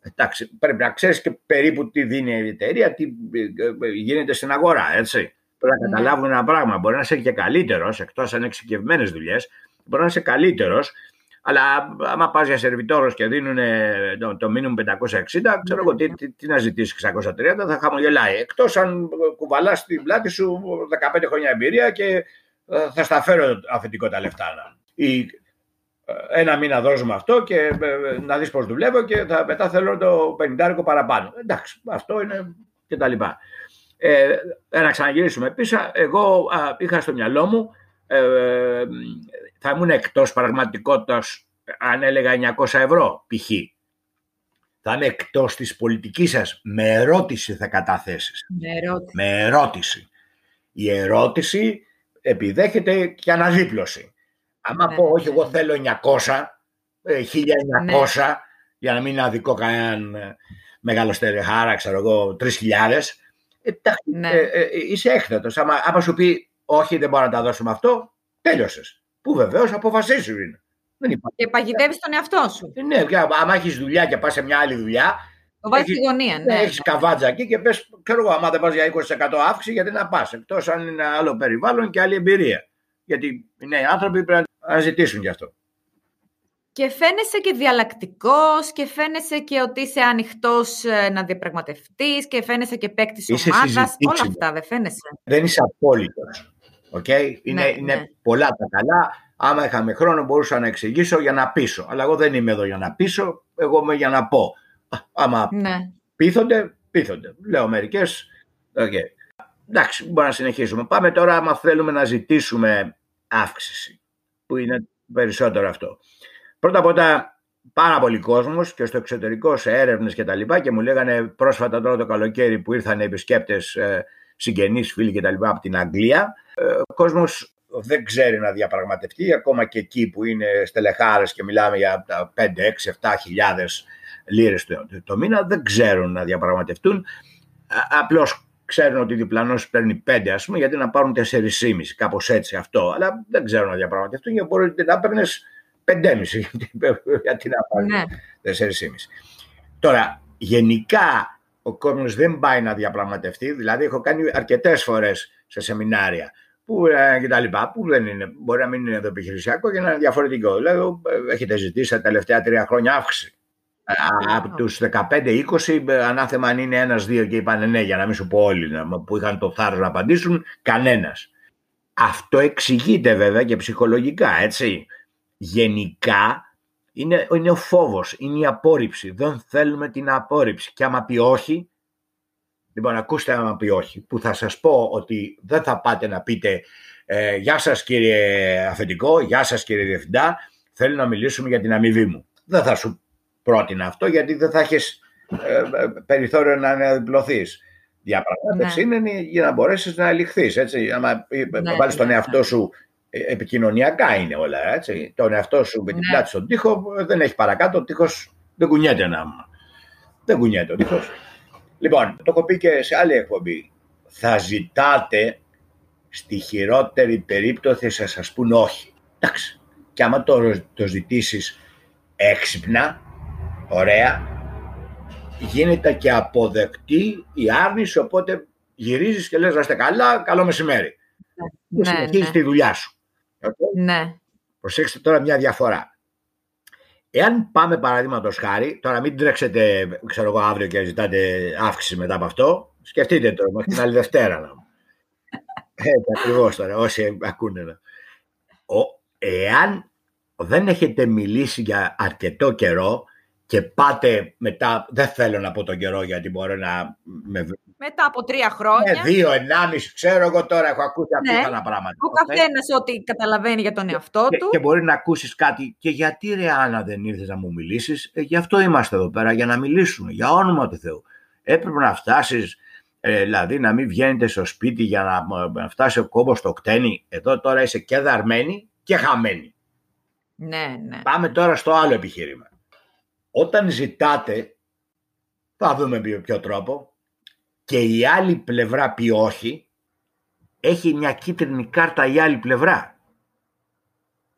Εντάξει, πρέπει να ξέρεις και περίπου τι δίνει η εταιρεία, τι ε, ε, γίνεται στην αγορά, έτσι. Πρέπει να ναι. καταλάβουν ένα πράγμα. Μπορεί να είσαι και καλύτερος, εκτός αν εξοικευμένε δουλειές, μπορεί να είσαι καλύτερος, αλλά άμα πας για σερβιτόρος και δίνουν το, το minimum 560, ξέρω εγώ τι, τι, τι, να ζητήσεις 630, θα χαμογελάει. Εκτός αν κουβαλάς στην πλάτη σου 15 χρόνια εμπειρία και ε, θα στα φέρω αφεντικό τα λεφτά. Ή ένα μήνα δώσουμε αυτό και ε, ε, να δεις πώς δουλεύω και θα, μετά θέλω το 50 παραπάνω. Εντάξει, αυτό είναι και τα λοιπά. Ε, να ξαναγυρίσουμε πίσω. Εγώ είχα στο μυαλό μου ε, θα ήμουν εκτός πραγματικότητας αν έλεγα 900 ευρώ π.χ. Θα είμαι εκτός της πολιτικής σας. Με ερώτηση θα καταθέσεις. Με ερώτηση. Με ερώτηση. Η ερώτηση επιδέχεται και αναδίπλωση. Άμα ναι, πω, όχι, εγώ ναι. θέλω 900, 1900, ναι. για να μην αδικό κανέναν ε, μεγάλο στερεχάρα, ξέρω εγώ, 3.000, εντάξει, ναι. ε, ε, είσαι έκθετος. Άμα, άμα σου πει, όχι, δεν μπορώ να τα δώσουμε αυτό, τέλειωσες. Που βεβαίως αποφασίσει είναι. Δεν υπάρχει. Και παγιδεύεις τον εαυτό σου. Ναι, και άμα έχεις δουλειά και πας σε μια άλλη δουλειά. Το βάζεις στη γωνία, ναι. Έχεις καβάτζα εκεί και πες, ξέρω εγώ, άμα δεν πας για 20% αύξηση, γιατί να πας. Εκτός αν είναι άλλο περιβάλλον και άλλη εμπειρία. Γιατί οι νέοι άνθρωποι πρέπει να ζητήσουν γι' αυτό. Και φαίνεσαι και διαλλακτικός και φαίνεσαι και ότι είσαι ανοιχτός ε, να διαπραγματευτείς και φαίνεσαι και παίκτης ομάδας. Όλα αυτά δεν φαίνεσαι. Δεν είσαι απόλυτος. Okay? Είναι, ναι, είναι ναι. πολλά τα καλά. Άμα είχαμε χρόνο μπορούσα να εξηγήσω για να πείσω. Αλλά εγώ δεν είμαι εδώ για να πείσω, εγώ είμαι για να πω. Άμα ναι. πείθονται, πείθονται. Λέω μερικές. Okay. Εντάξει, μπορούμε να συνεχίσουμε. Πάμε τώρα, άμα θέλουμε να ζητήσουμε αύξηση, που είναι περισσότερο αυτό. Πρώτα απ' όλα, πάρα πολλοί κόσμος και στο εξωτερικό σε έρευνες και τα λοιπά και μου λέγανε πρόσφατα τώρα το καλοκαίρι που ήρθαν επισκέπτες ε, συγγενείς, φίλοι και τα λοιπά από την Αγγλία. Ε, ο κόσμος δεν ξέρει να διαπραγματευτεί, ακόμα και εκεί που είναι στελεχάρες και μιλάμε για 5, 6, 7 χιλιάδες λίρες το, το μήνα, δεν ξέρουν να διαπραγματευτούν. Απλώς ξέρουν ότι διπλανός παίρνει 5, ας πούμε, γιατί να πάρουν 4,5, κάπως έτσι αυτό. Αλλά δεν ξέρουν να διαπραγματευτούν γιατί μπορείς να παίρνει 5,5. γιατί να πάρουν ναι. 4,5. Τώρα, γενικά ο κόσμος δεν πάει να διαπραγματευτεί. Δηλαδή, έχω κάνει αρκετές φορές σε σεμινάρια που, ε, και τα λοιπά, που δεν είναι, μπορεί να μην είναι εδώ επιχειρησιακό και να είναι διαφορετικό. Δηλαδή, έχετε ζητήσει τα τελευταία τρία χρόνια αύξηση από τους 15-20, ανάθεμα αν είναι ένα-δύο και είπαν ναι, για να μην σου πω όλοι που είχαν το θάρρος να απαντήσουν, κανένας. Αυτό εξηγείται βέβαια και ψυχολογικά, έτσι. Γενικά είναι, είναι ο φόβος, είναι η απόρριψη. Δεν θέλουμε την απόρριψη. Και άμα πει όχι, λοιπόν ακούστε άμα πει όχι, που θα σας πω ότι δεν θα πάτε να πείτε ε, «Γεια σας κύριε αφεντικό, γεια σας κύριε διευθυντά, θέλω να μιλήσουμε για την αμοιβή μου». Δεν θα σου πρότεινα αυτό γιατί δεν θα έχεις ε, ε, περιθώριο να αναδιπλωθείς. Διαπραγμάτευση ναι. είναι για να μπορέσεις να ελιχθεί. Αν ναι, βάλεις τον ναι, εαυτό ναι. σου ε, επικοινωνιακά είναι όλα. Έτσι. Τον εαυτό σου με την πλάτη στον τοίχο δεν έχει παρακάτω. Ο τοίχος δεν κουνιέται να. Δεν κουνιέται ο τοίχος. Λοιπόν, το έχω πει και σε άλλη εκπομπή. Θα ζητάτε στη χειρότερη περίπτωση θα σας πούν όχι. Εντάξει. Και άμα το, το ζητήσεις έξυπνα, ωραία, γίνεται και αποδεκτή η άρνηση, οπότε γυρίζεις και λες να είστε καλά, καλό μεσημέρι. Ναι, και συνεχίζεις ναι. τη δουλειά σου. Ναι. Προσέξτε τώρα μια διαφορά. Εάν πάμε παραδείγματος χάρη, τώρα μην τρέξετε, ξέρω εγώ, αύριο και ζητάτε αύξηση μετά από αυτό, σκεφτείτε το μέχρι την άλλη Δευτέρα. Να. Έτσι ακριβώς τώρα, όσοι ακούνε. Ο, εάν δεν έχετε μιλήσει για αρκετό καιρό και πάτε μετά, δεν θέλω να πω τον καιρό γιατί μπορεί να με μετά από τρία χρόνια. Ναι, δύο, ενάμιση, ξέρω εγώ τώρα, έχω ακούσει ναι. απίθανα πράγματα. Ο καθένας ό,τι καταλαβαίνει για τον εαυτό και, του. Και μπορεί να ακούσεις κάτι. Και γιατί ρε Άννα δεν ήρθες να μου μιλήσεις, ε, γι' αυτό είμαστε εδώ πέρα, για να μιλήσουμε, για όνομα του Θεού. Έπρεπε να φτάσεις, ε, δηλαδή να μην βγαίνετε στο σπίτι για να, να φτάσει ο κόμπος στο κτένι. Εδώ τώρα είσαι και δαρμένη και χαμένη. Ναι, ναι. Πάμε τώρα στο άλλο επιχείρημα. Όταν ζητάτε, θα δούμε με ποιο τρόπο, και η άλλη πλευρά πει όχι, έχει μια κίτρινη κάρτα η άλλη πλευρά.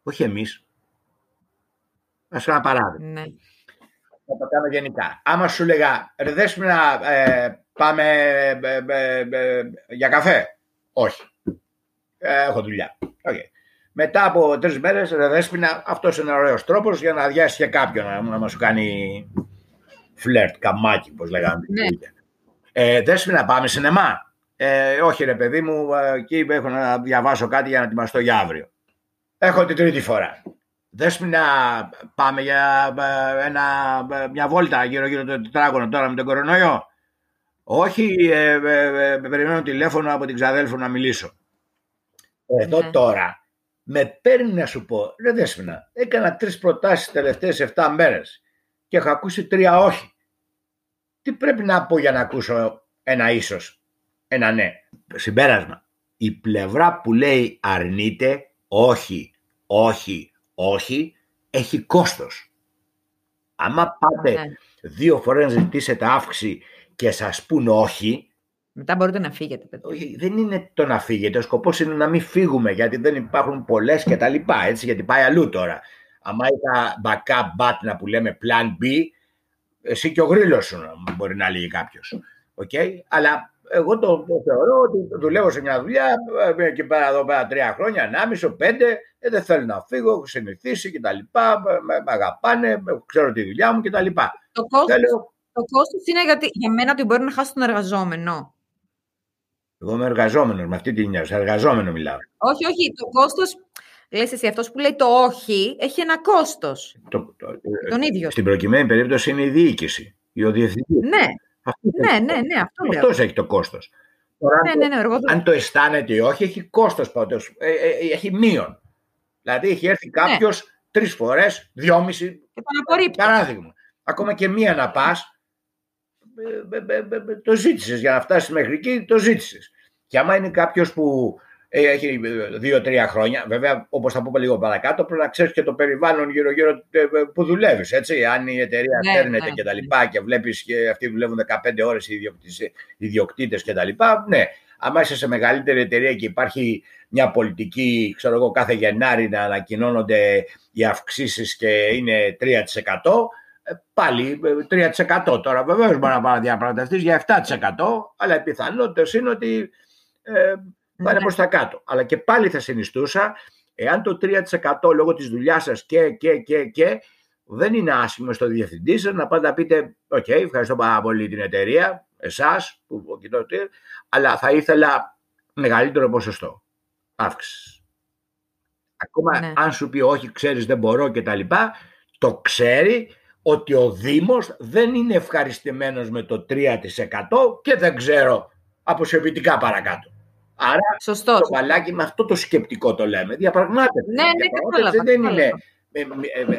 Όχι εμείς. Ας κάνω ένα παράδειγμα. Ναι. Θα το κάνω γενικά. Άμα σου λέγα, ρε Δέσποινα, ε, πάμε ε, ε, για καφέ. Όχι. έχω δουλειά. Okay. Μετά από τρεις μέρες, ρε Δέσποινα, αυτός είναι ένα ωραίος τρόπος για να αδειάσει και κάποιον να, να μας σου κάνει φλερτ, καμάκι, όπω λέγαμε. Ναι. Ε, να πάμε σινεμά. Ε, όχι ρε παιδί μου, ε, εκεί έχω να διαβάσω κάτι για να ετοιμαστώ για αύριο. Έχω την τρίτη φορά. να πάμε για ε, ένα, ε, μια βόλτα γύρω γύρω το τετράγωνο τώρα με τον κορονοϊό; Όχι, ε, ε, περιμένω τηλέφωνο από την ξαδέλφου να μιλήσω. Εδώ ναι. τώρα με παίρνει να σου πω, ρε Δέσποινα, έκανα τρεις προτάσεις τελευταίες 7 μέρες και έχω ακούσει τρία όχι τι πρέπει να πω για να ακούσω ένα ίσως, ένα ναι; Συμπέρασμα. Η πλευρά που λέει αρνείται, όχι, όχι, όχι, έχει κόστος. Άμα πάτε ναι. δύο φορές να ζητήσετε αύξηση και σας πούν όχι, μετά μπορείτε να φύγετε, παιδιά. Όχι, δεν είναι το να φύγετε. Ο σκοπός είναι να μην φύγουμε γιατί δεν υπάρχουν πολλές και τα λοιπά. Έτσι, γιατί πάει αλλού τώρα. Άμα είχα backup button που λέμε plan B, εσύ και ο γρήλος σου, μπορεί να λέγει κάποιος. Okay? Αλλά εγώ το, το, θεωρώ ότι δουλεύω σε μια δουλειά ε, και πέρα εδώ πέρα τρία χρόνια, ενάμιση, πέντε, ε, δεν θέλω να φύγω, έχω συνηθίσει και τα λοιπά, με, με αγαπάνε, ξέρω τη δουλειά μου και τα λοιπά. Το κόστος, θέλω... το κόστος είναι γιατί, για μένα ότι μπορεί να χάσει τον εργαζόμενο. Εγώ είμαι εργαζόμενος, με αυτή την νοιάζω, εργαζόμενο μιλάω. Όχι, όχι, το κόστος Λες εσύ, αυτός που λέει το όχι έχει ένα κόστος. Το, το, τον ίδιο. Στην προκειμένη περίπτωση είναι η διοίκηση, ή ο διευθυντής. Ναι, ναι, ναι, ναι, αυτό λέω. Αυτός έχει το κόστος. Τώρα, ναι, ναι, ναι, αν το αισθάνεται ή όχι, έχει κόστος πάντως, ε, ε, ε, έχει μείον. Δηλαδή έχει έρθει κάποιος ναι. τρεις φορές, δυόμιση. Και τον απορρίπτεις. Παράδειγμα. Ακόμα και μία να πας, το ζήτησες για να φτάσεις μέχρι εκεί, το ζήτησες. Και άμα είναι κάποιος που ε, έχει δύο-τρία χρόνια. Βέβαια, όπως θα πούμε λίγο παρακάτω, πρέπει να ξέρεις και το περιβάλλον γύρω-γύρω ε, που δουλεύεις. Αν η εταιρεία ναι, φέρνεται ναι. και τα λοιπά και βλέπεις και αυτοί δουλεύουν 15 ώρες οι ιδιοκτήτες και τα λοιπά, ναι. Αν είσαι σε μεγαλύτερη εταιρεία και υπάρχει μια πολιτική, ξέρω εγώ, κάθε Γενάρη να ανακοινώνονται οι αυξήσεις και είναι 3%, ε, πάλι 3%. Τώρα βεβαίως μπορεί να πάει να διαπραγματευτείς για 7%, αλλά οι πιθανότητες είναι ότι θα είναι προς τα κάτω. Αλλά και πάλι θα συνιστούσα, εάν το 3% λόγω της δουλειάς σας και, και, και, και δεν είναι άσχημο στο διευθυντή σας, να πάτε να πείτε: Οκ, ευχαριστώ πάρα πολύ την εταιρεία, εσάς, που κοιτάτε, αλλά θα ήθελα μεγαλύτερο ποσοστό αύξηση. Ακόμα ναι. αν σου πει όχι, ξέρεις δεν μπορώ και τα λοιπά, το ξέρει ότι ο Δήμος δεν είναι ευχαριστημένος με το 3% και δεν ξέρω αποσιοποιητικά παρακάτω. Άρα Σωστός. το παλάκι με αυτό το σκεπτικό το λέμε. Διαπραγμάτευση. Ναι, ναι, διαπραγμάτευση δεν είναι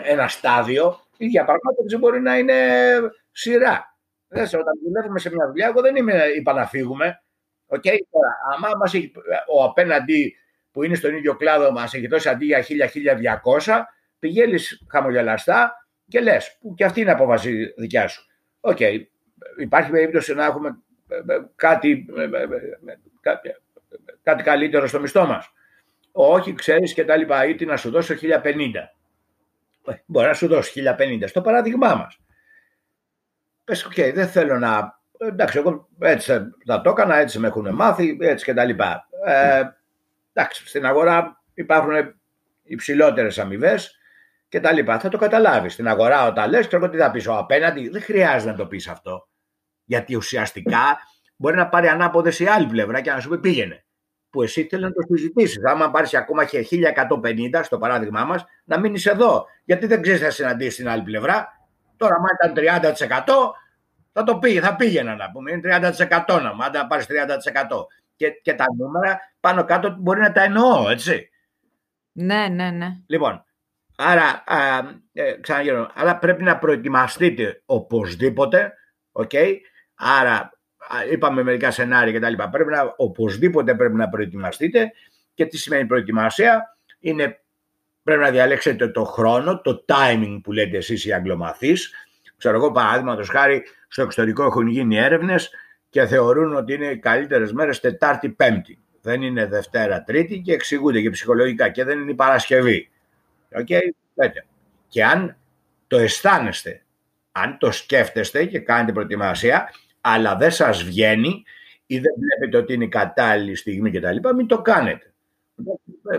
ένα στάδιο. Η διαπραγμάτευση μπορεί να είναι σειρά. Δες, όταν δουλεύουμε σε μια δουλειά, εγώ δεν είμαι είπα να φύγουμε. Okay, τώρα, άμα μας έχει, ο απέναντι που είναι στον ίδιο κλάδο μας έχει δώσει αντί για 1000-1200, πηγαίνεις χαμογελαστά και λες, που και αυτή είναι απόφαση δικιά σου. OK, okay, υπάρχει περίπτωση να έχουμε κάτι, κάτι καλύτερο στο μισθό μας. Όχι, ξέρεις και τα λοιπά, ή να σου δώσω 1050. Μπορεί να σου δώσω 1050, στο παράδειγμά μας. Πες, OK, okay, δεν θέλω να... Εντάξει, εγώ έτσι θα το έκανα, έτσι με έχουν μάθει, έτσι και τα λοιπά. Ε, εντάξει, στην αγορά υπάρχουν υψηλότερες αμοιβές και τα λοιπά. Θα το καταλάβεις. Στην αγορά, όταν λες, ξέρω τι θα πεις. Ο απέναντι δεν χρειάζεται να το πεις αυτό. Γιατί ουσιαστικά μπορεί να πάρει ανάποδες η άλλη πλευρά και να σου πει πήγαινε. Που εσύ θέλεις να το συζητήσεις. Άμα πάρεις ακόμα και 1150 στο παράδειγμά μας, να μείνεις εδώ. Γιατί δεν ξέρεις να συναντήσεις την άλλη πλευρά. Τώρα, αν ήταν 30%, θα το πήγε, θα πήγαινα να πούμε. Είναι 30% να μου, αν πάρεις 30%. Και, και τα νούμερα πάνω κάτω μπορεί να τα εννοώ, έτσι. Ναι, ναι, ναι. Λοιπόν, άρα, α, ε, αλλά πρέπει να προετοιμαστείτε οπωσδήποτε, okay? άρα είπαμε μερικά σενάρια και τα λοιπά, πρέπει να, οπωσδήποτε πρέπει να προετοιμαστείτε. Και τι σημαίνει προετοιμασία, είναι πρέπει να διαλέξετε το χρόνο, το timing που λέτε εσείς οι αγγλομαθείς, ξέρω εγώ παράδειγμα χάρη στο εξωτερικό έχουν γίνει έρευνες και θεωρούν ότι είναι οι καλύτερες μέρες Τετάρτη Πέμπτη. Δεν είναι Δευτέρα, Τρίτη και εξηγούνται και ψυχολογικά και δεν είναι η Παρασκευή. Okay, Και αν το αισθάνεστε, αν το σκέφτεστε και κάνετε προετοιμασία, αλλά δεν σας βγαίνει ή δεν βλέπετε ότι είναι η κατάλληλη στιγμή κτλ. Μην το κάνετε.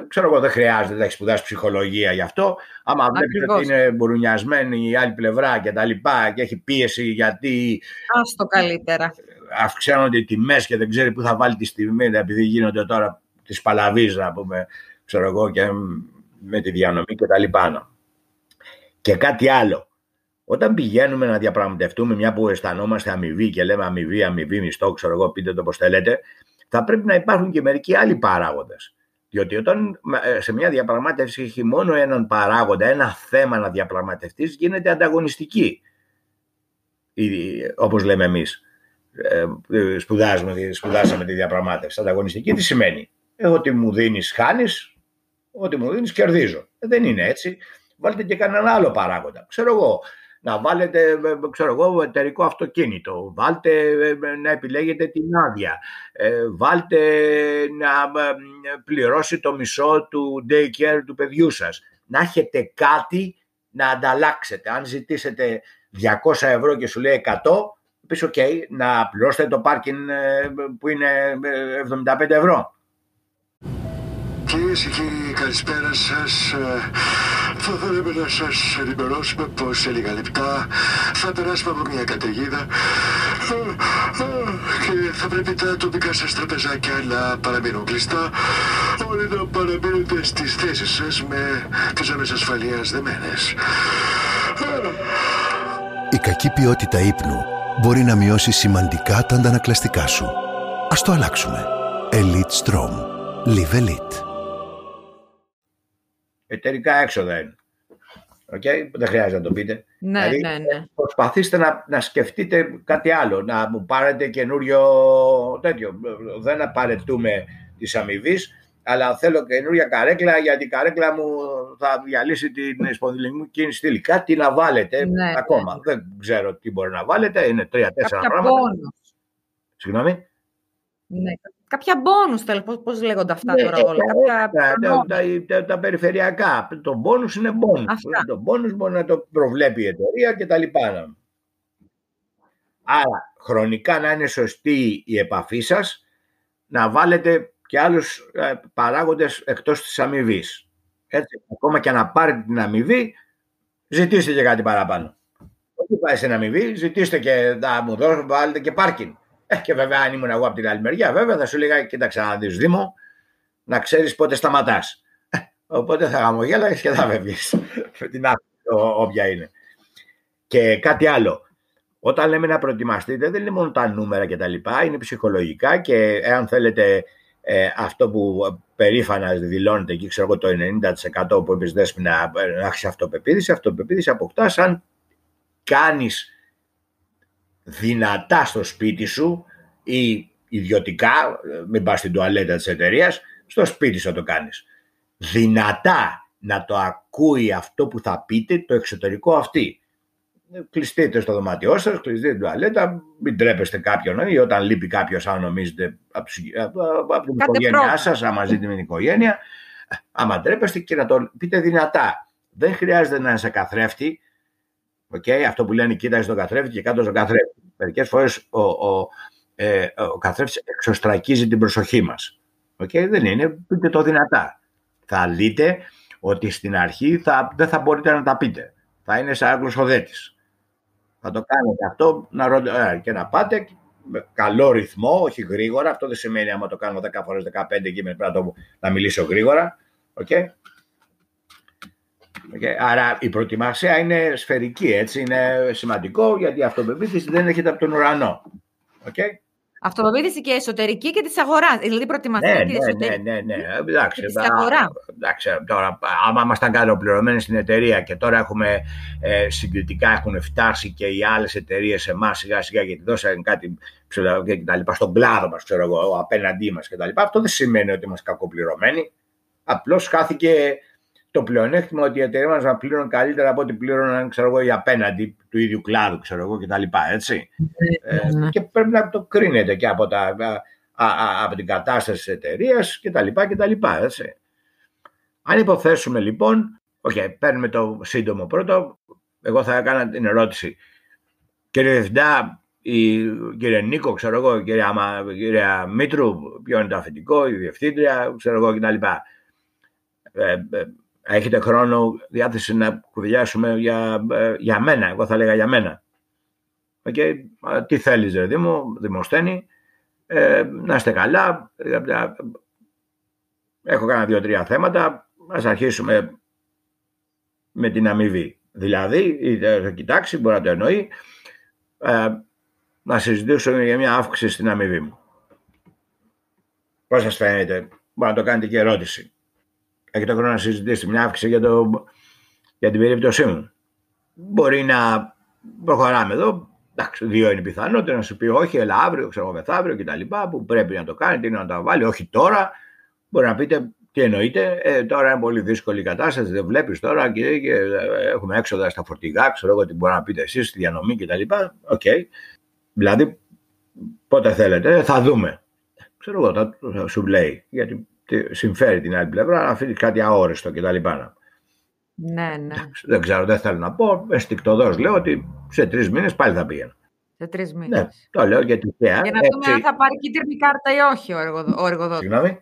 Ξέρω εγώ, δεν χρειάζεται να έχεις σπουδάσει ψυχολογία γι' αυτό. Άμα βλέπετε ότι είναι μπουρουνιασμένη η άλλη πλευρά και τα λοιπά και έχει πίεση γιατί. το καλύτερα αυξάνονται οι τιμές και δεν ξέρει πού θα βάλει τη στιγμή επειδή γίνονται τώρα της παλαβής, να πούμε, ξέρω εγώ, και με τη διανομή και τα λοιπά. Και κάτι άλλο. Όταν πηγαίνουμε να διαπραγματευτούμε μια που αισθανόμαστε αμοιβή και λέμε αμοιβή, αμοιβή, μισθό, ξέρω εγώ, πείτε το πώς θέλετε, θα πρέπει να υπάρχουν και μερικοί άλλοι παράγοντες. Διότι όταν ε, σε μια διαπραγμάτευση έχει μόνο έναν παράγοντα, ένα θέμα να διαπραγματευτείς, γίνεται ανταγωνιστική. Όπως λέμε εμείς. Ε, σπουδάζουμε, σπουδάσαμε τη διαπραγμάτευση. Ανταγωνιστική τι σημαίνει; Ε, ό,τι μου δίνεις, χάνεις. Ό,τι μου δίνεις, κερδίζω. Ε, δεν είναι έτσι. Βάλτε και κανένα άλλο παράγοντα. Ξέρω εγώ, να βάλετε ξέρω εγώ, εταιρικό αυτοκίνητο, βάλτε να επιλέγετε την άδεια, βάλτε να πληρώσει το μισό του daycare του παιδιού σας. Να έχετε κάτι να ανταλλάξετε. Αν ζητήσετε 200 ευρώ και σου λέει 100, πεις οκ, να πληρώσετε το πάρκινγκ ε, που είναι 75 ε, ευρώ. Κυρίες και κύριοι, καλησπέρα σας. Ε, θα θέλαμε να σας ενημερώσουμε πως σε λίγα λεπτά θα περάσουμε από μια καταιγίδα και θα πρέπει τα τοπικά σας τραπεζάκια να παραμείνουν κλειστά. Όλοι να παραμείνετε στις θέσεις σας με τις ζώνε ασφαλείας δεμένες. Η κακή ποιότητα ύπνου μπορεί να μειώσει σημαντικά τα αντανακλαστικά σου. Ας το αλλάξουμε. Elite Strom. Live Elite. Εταιρικά έξοδα είναι. Okay? Δεν χρειάζεται να το πείτε. Ναι, δηλαδή, ναι, ναι. Προσπαθήστε να, να σκεφτείτε κάτι άλλο, να μου πάρετε καινούριο τέτοιο. Δεν απαραίτητούμε τη αμοιβή, αλλά θέλω καινούρια καρέκλα γιατί η καρέκλα μου θα διαλύσει την σπονδυλική κίνηση στήλη. Κάτι να βάλετε ναι, ακόμα. Ναι. Δεν ξέρω τι μπορεί να βάλετε. Είναι τρία-τέσσερα πράγματα. Πόνους. Συγγνώμη. Ναι, κάποια μπόνους, πώς, πώς λέγονται αυτά ναι, τώρα όλα. Κάποια... Τα, τα, τα, τα, περιφερειακά. Το μπόνους είναι μπόνους. Το μπόνους μπορεί να το προβλέπει η εταιρεία και τα λοιπά. Άρα, χρονικά να είναι σωστή η επαφή σας, να βάλετε και άλλους ε, παράγοντες εκτός της αμοιβής. Έτσι, ακόμα και να πάρετε την αμοιβή, ζητήστε και κάτι παραπάνω. Όχι πάει στην αμοιβή, ζητήστε και να μου δώσω, βάλετε και πάρκινγκ. Ε, και βέβαια, αν ήμουν εγώ από την άλλη μεριά, βέβαια θα σου λέγα, κοίταξε να δεις Δήμο, να ξέρεις πότε σταματάς. Ε, οπότε θα γαμογέλαγε και θα φεύγεις. Με την άκρη, όποια είναι. Και κάτι άλλο. Όταν λέμε να προετοιμαστείτε, δεν είναι μόνο τα νούμερα και τα λοιπά, είναι ψυχολογικά και εάν θέλετε ε, αυτό που περήφανα δηλώνεται εκεί, ξέρω εγώ το 90% που είπες Δέσποινα να έχεις αυτοπεποίθηση, αυτοπεποίθηση αποκτά αν κάνεις δυνατά στο σπίτι σου ή ιδιωτικά, μην πας στην τουαλέτα της εταιρείας, στο σπίτι σου το κάνεις. Δυνατά να το ακούει αυτό που θα πείτε το εξωτερικό αυτή. κλειστείτε στο δωμάτιό σας, κλειστείτε την τουαλέτα, μην τρέπεστε κάποιον ή όταν λείπει κάποιος, αν νομίζετε από, από την οικογένειά σας, άμα ζείτε με την οικογένεια, άμα τρέπεστε και να το πείτε δυνατά. Δεν χρειάζεται να είσαι καθρέφτη. Okay, αυτό που λένε κοίταξε στον καθρέφτη και κάτω στον καθρέφτη. Μερικές φορές ο, ο, ε, ο καθρέφτης εξωστρακίζει την προσοχή μας. Okay, δεν είναι, πείτε το δυνατά. Θα δείτε ότι στην αρχή θα, δεν θα μπορείτε να τα πείτε. Θα είναι σαν γλωσσοδέτης. Θα το κάνετε αυτό να ρω... Ε, και να πάτε με καλό ρυθμό, όχι γρήγορα. Αυτό δεν σημαίνει άμα το κάνω 10 φορές, 15 και με πρέπει να, να μιλήσω γρήγορα. Okay. Okay. Άρα η προετοιμασία είναι σφαιρική, έτσι, είναι σημαντικό γιατί η αυτοπεποίθηση δεν έρχεται από τον ουρανό. Okay. Αυτοπεποίθηση και εσωτερική και της αγοράς. Δηλαδή προετοιμασία ναι, και ναι, εσωτερική. Ναι, ναι, ναι. Εντάξει, της αγορά. Εντάξει, τώρα, άμα ήμασταν καλοπληρωμένοι στην εταιρεία και τώρα έχουμε ε, συγκριτικά έχουν φτάσει και οι άλλες εταιρείες σε εμάς σιγά σιγά γιατί δώσαν κάτι και τα λοιπά, στον κλάδο μας, ξέρω εγώ, απέναντί μας κτλ. Αυτό δεν σημαίνει ότι είμαστε κακοπληρωμένοι. Απλώς χάθηκε το πλεονέκτημα ότι οι εταιρείες μας να πλήρωναν καλύτερα από ό,τι πλήρωναν ξέρω εγώ, οι απέναντι του ίδιου κλάδου ξέρω εγώ, κτλ. Έτσι. Ναι, ναι, ναι. Ε, και πρέπει να το κρίνετε και από, τα, α, α, από την κατάσταση της εταιρείας κτλ. κτλ έτσι. Αν υποθέσουμε λοιπόν, okay, παίρνουμε το σύντομο πρώτο, εγώ θα έκανα την ερώτηση. Κύριε Διευθυντά, η κύριε Νίκο, ξέρω εγώ, η κυρία, κυρία Μήτρου, ποιο είναι το αφεντικό, η διευθύντρια, ξέρω εγώ κτλ. Ε, ε, έχετε χρόνο διάθεση να κουβιλιάσουμε για, ε, για μένα, εγώ θα έλεγα για μένα. Okay. Τι θέλεις ρε μου, δημοσθένη, ε, να είστε καλά, ε, έχω κάνα δύο-τρία θέματα, ας αρχίσουμε με την αμοιβή. Δηλαδή, θα κοιτάξει, μπορεί να το εννοεί, ε, να συζητήσουμε για μια αύξηση στην αμοιβή μου. Πώς σας φαίνεται, μπορεί να το κάνετε και ερώτηση έχετε χρόνο να συζητήσετε μια αύξηση για, το, για την περίπτωσή μου. Μπορεί να προχωράμε εδώ. Εντάξει, δύο είναι πιθανότερο να σου πει όχι, έλα αύριο, ξέρω μεθαύριο κτλ. Που πρέπει να το κάνει, τι να το βάλει, όχι τώρα. Μπορεί να πείτε τι εννοείται. Ε, τώρα είναι πολύ δύσκολη η κατάσταση, δεν βλέπεις τώρα και, και ε, έχουμε έξοδα στα φορτηγά, ξέρω εγώ τι μπορεί να πείτε εσείς, στη διανομή κτλ. OK. Okay. Δηλαδή, πότε θέλετε, θα δούμε. Ξέρω εγώ, θα, θα σου λέει. Γιατί συμφέρει την άλλη πλευρά να αφήνει κάτι αόριστο κτλ. Ναι, ναι. Δεν ξέρω, δεν θέλω να πω. Ενστικτωδώς λέω ότι σε τρεις μήνες πάλι θα πήγαινα. Σε τρεις μήνες. Ναι, το λέω γιατί Για να δούμε αν θα πάρει κίτρινη κάρτα ή όχι ο εργοδότης. Συγγνώμη.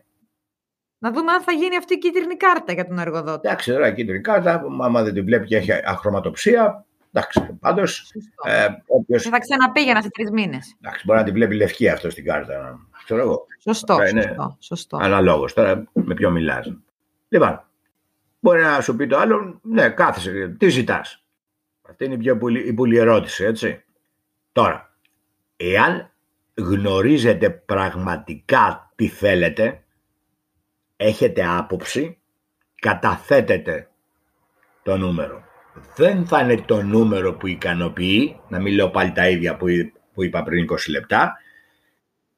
Να δούμε αν θα γίνει αυτή η κίτρινη κάρτα για τον εργοδότη. Εντάξει, τώρα η κίτρινη κάρτα, άμα δεν την βλέπει και έχει αχρωματοψία, εντάξει, πάντως. Ε, όποιος... Θα ξαναπήγαινα σε τρεις μήνες. Εντάξει, μπορεί να την βλέπει λευκή αυτό στην κάρτα. Ξέρω εγώ. Σωστό, ε, σωστό, σωστό. Αναλόγως. Τώρα με ποιο μιλάς. Λοιπόν, μπορεί να σου πει το άλλο, ναι, κάθεσαι, τι ζητάς. Αυτή είναι η πιο πολύ, ερώτηση, έτσι. Τώρα, εάν γνωρίζετε πραγματικά τι θέλετε, έχετε άποψη, καταθέτετε το νούμερο. Δεν θα είναι το νούμερο που ικανοποιεί, να μην λέω πάλι τα ίδια που είπα πριν 20 λεπτά,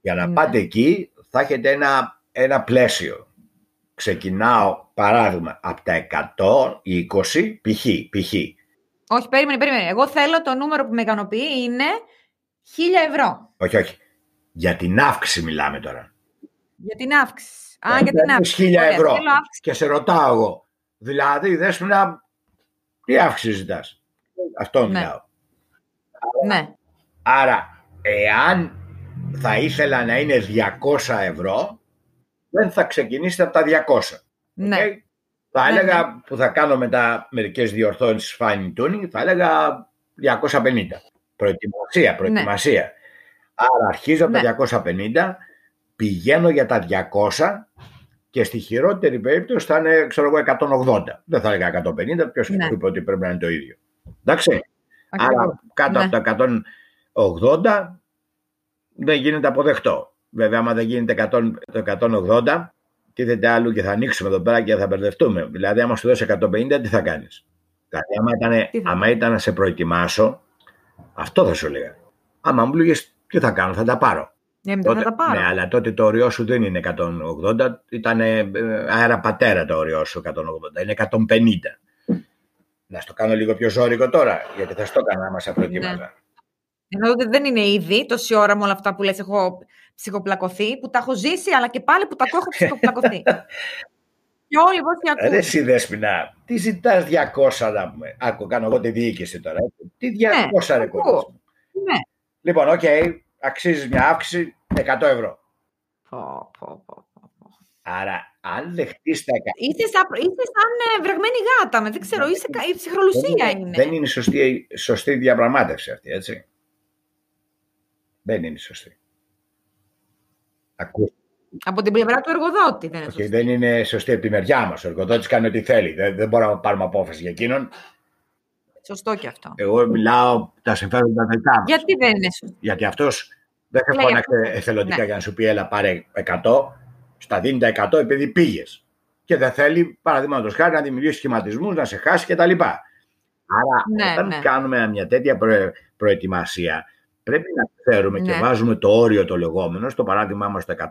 για να ναι. πάτε εκεί θα έχετε ένα, ένα πλαίσιο. Ξεκινάω παράδειγμα από τα 120 π.χ. π.χ. Όχι, περίμενε, περίμενε. Εγώ θέλω το νούμερο που με ικανοποιεί είναι 1000 ευρώ. Όχι, όχι. Για την αύξηση μιλάμε τώρα. Για την αύξηση. Α, για την αύξηση. 1000 ευρώ. Και σε ρωτάω εγώ. Δηλαδή, δες μου να... Τι αύξηση ζητάς; Αυτό ναι. μιλάω. Ναι. Άρα, εάν θα ήθελα να είναι 200 ευρώ, δεν θα ξεκινήσετε από τα 200. Ναι. Okay? Θα ναι, έλεγα ναι. που θα κάνω μετά μερικές διορθώσεις fine tuning, θα έλεγα 250. Προετοιμασία, ναι. προετοιμασία. Ναι. Άρα αρχίζω από τα 250, πηγαίνω για τα 200 και στη χειρότερη περίπτωση θα είναι ξέρω εγώ 180. Δεν θα έλεγα 150, ποιος ναι. είπε ότι πρέπει να είναι το ίδιο. Εντάξει. Άρα κάτω από τα 180 δεν γίνεται αποδεκτό. Βέβαια, άμα δεν γίνεται 100, το 180, τίθεται άλλο και θα ανοίξουμε εδώ πέρα και θα μπερδευτούμε. Δηλαδή, άμα σου δώσει 150, τι θα κάνεις; Δηλαδή, άμα ήταν, άμα ήταν να σε προετοιμάσω, αυτό θα σου έλεγα. Άμα μου λέγες τι θα κάνω, θα τα πάρω. Ναι, τότε, θα τα πάρω. Ναι, αλλά τότε το όριό σου δεν είναι 180, ήταν ε, αέρα πατέρα το όριό σου 180, είναι 150. Να στο κάνω λίγο πιο ζώρικο τώρα, γιατί θα στο έκανα άμα σε προετοίμαζα. Ναι. Ενώ δεν είναι ήδη τόση ώρα με όλα αυτά που λες έχω ψυχοπλακωθεί, που τα έχω ζήσει, αλλά και πάλι που τα έχω ψυχοπλακωθεί. και όλοι πώς ακούνε. Ρε εσύ Δέσποινα, τι ζητάς 200 να πούμε. Άκου, κάνω εγώ τη διοίκηση τώρα. Τι 200 ναι, ρε Ναι. Λοιπόν, OK, okay, αξίζεις μια αύξηση 100 ευρώ. Πω, πω, πω. Άρα, αν δεχτείς τα Είσαι σαν, είσαι σαν ε, βρεγμένη γάτα, με, δεν ξέρω, είσαι, η ψυχρολουσία είναι. Δεν είναι σωστή, σωστή διαπραγμάτευση αυτή, έτσι. Δεν είναι σωστή. Ακούστε. Από την πλευρά του εργοδότη δεν είναι σωστή. Okay, δεν είναι σωστή από τη μεριά μας. Ο εργοδότης κάνει ό,τι θέλει. Δεν, δεν μπορούμε να πάρουμε απόφαση για εκείνον. Σωστό και αυτό. Εγώ μιλάω τα συμφέροντα δικά μας. Γιατί δεν είναι σωστό. Γιατί αυτός δεν θα φώναξε εθελοντικά ναι. για να σου πει έλα πάρε 100 στα δίνει τα 100 επειδή πήγες. Και δεν θέλει, παραδείγματος χάρη, να δημιουργήσει σχηματισμούς, να σε χάσει κτλ. Άρα, ναι, όταν ναι. κάνουμε μια τέτοια προετοιμασία, πρέπει να ξέρουμε και ναι. βάζουμε το όριο το λεγόμενο, στο παράδειγμά μας το 180,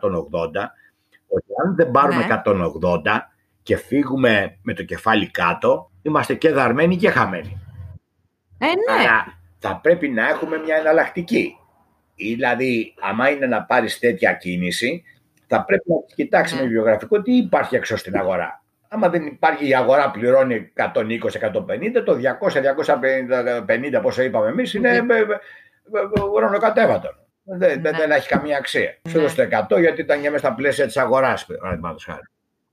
ότι αν δεν πάρουμε 180 και φύγουμε με το κεφάλι κάτω, είμαστε και δαρμένοι και χαμένοι. Ε, ναι. Άρα θα πρέπει να έχουμε μια εναλλακτική. Δηλαδή, άμα είναι να πάρεις τέτοια κίνηση, θα πρέπει να κοιτάξεις ναι. με βιογραφικό τι υπάρχει έξω στην αγορά. Άμα δεν υπάρχει η αγορά πληρώνει 120-150, το 200-250 πόσο είπαμε εμείς είναι ναι. ουρανοκατέβατο. Δεν, ναι. δεν έχει καμία αξία. Ναι. Σου δώσω το 100 γιατί ήταν για μέσα στα πλαίσια της αγοράς,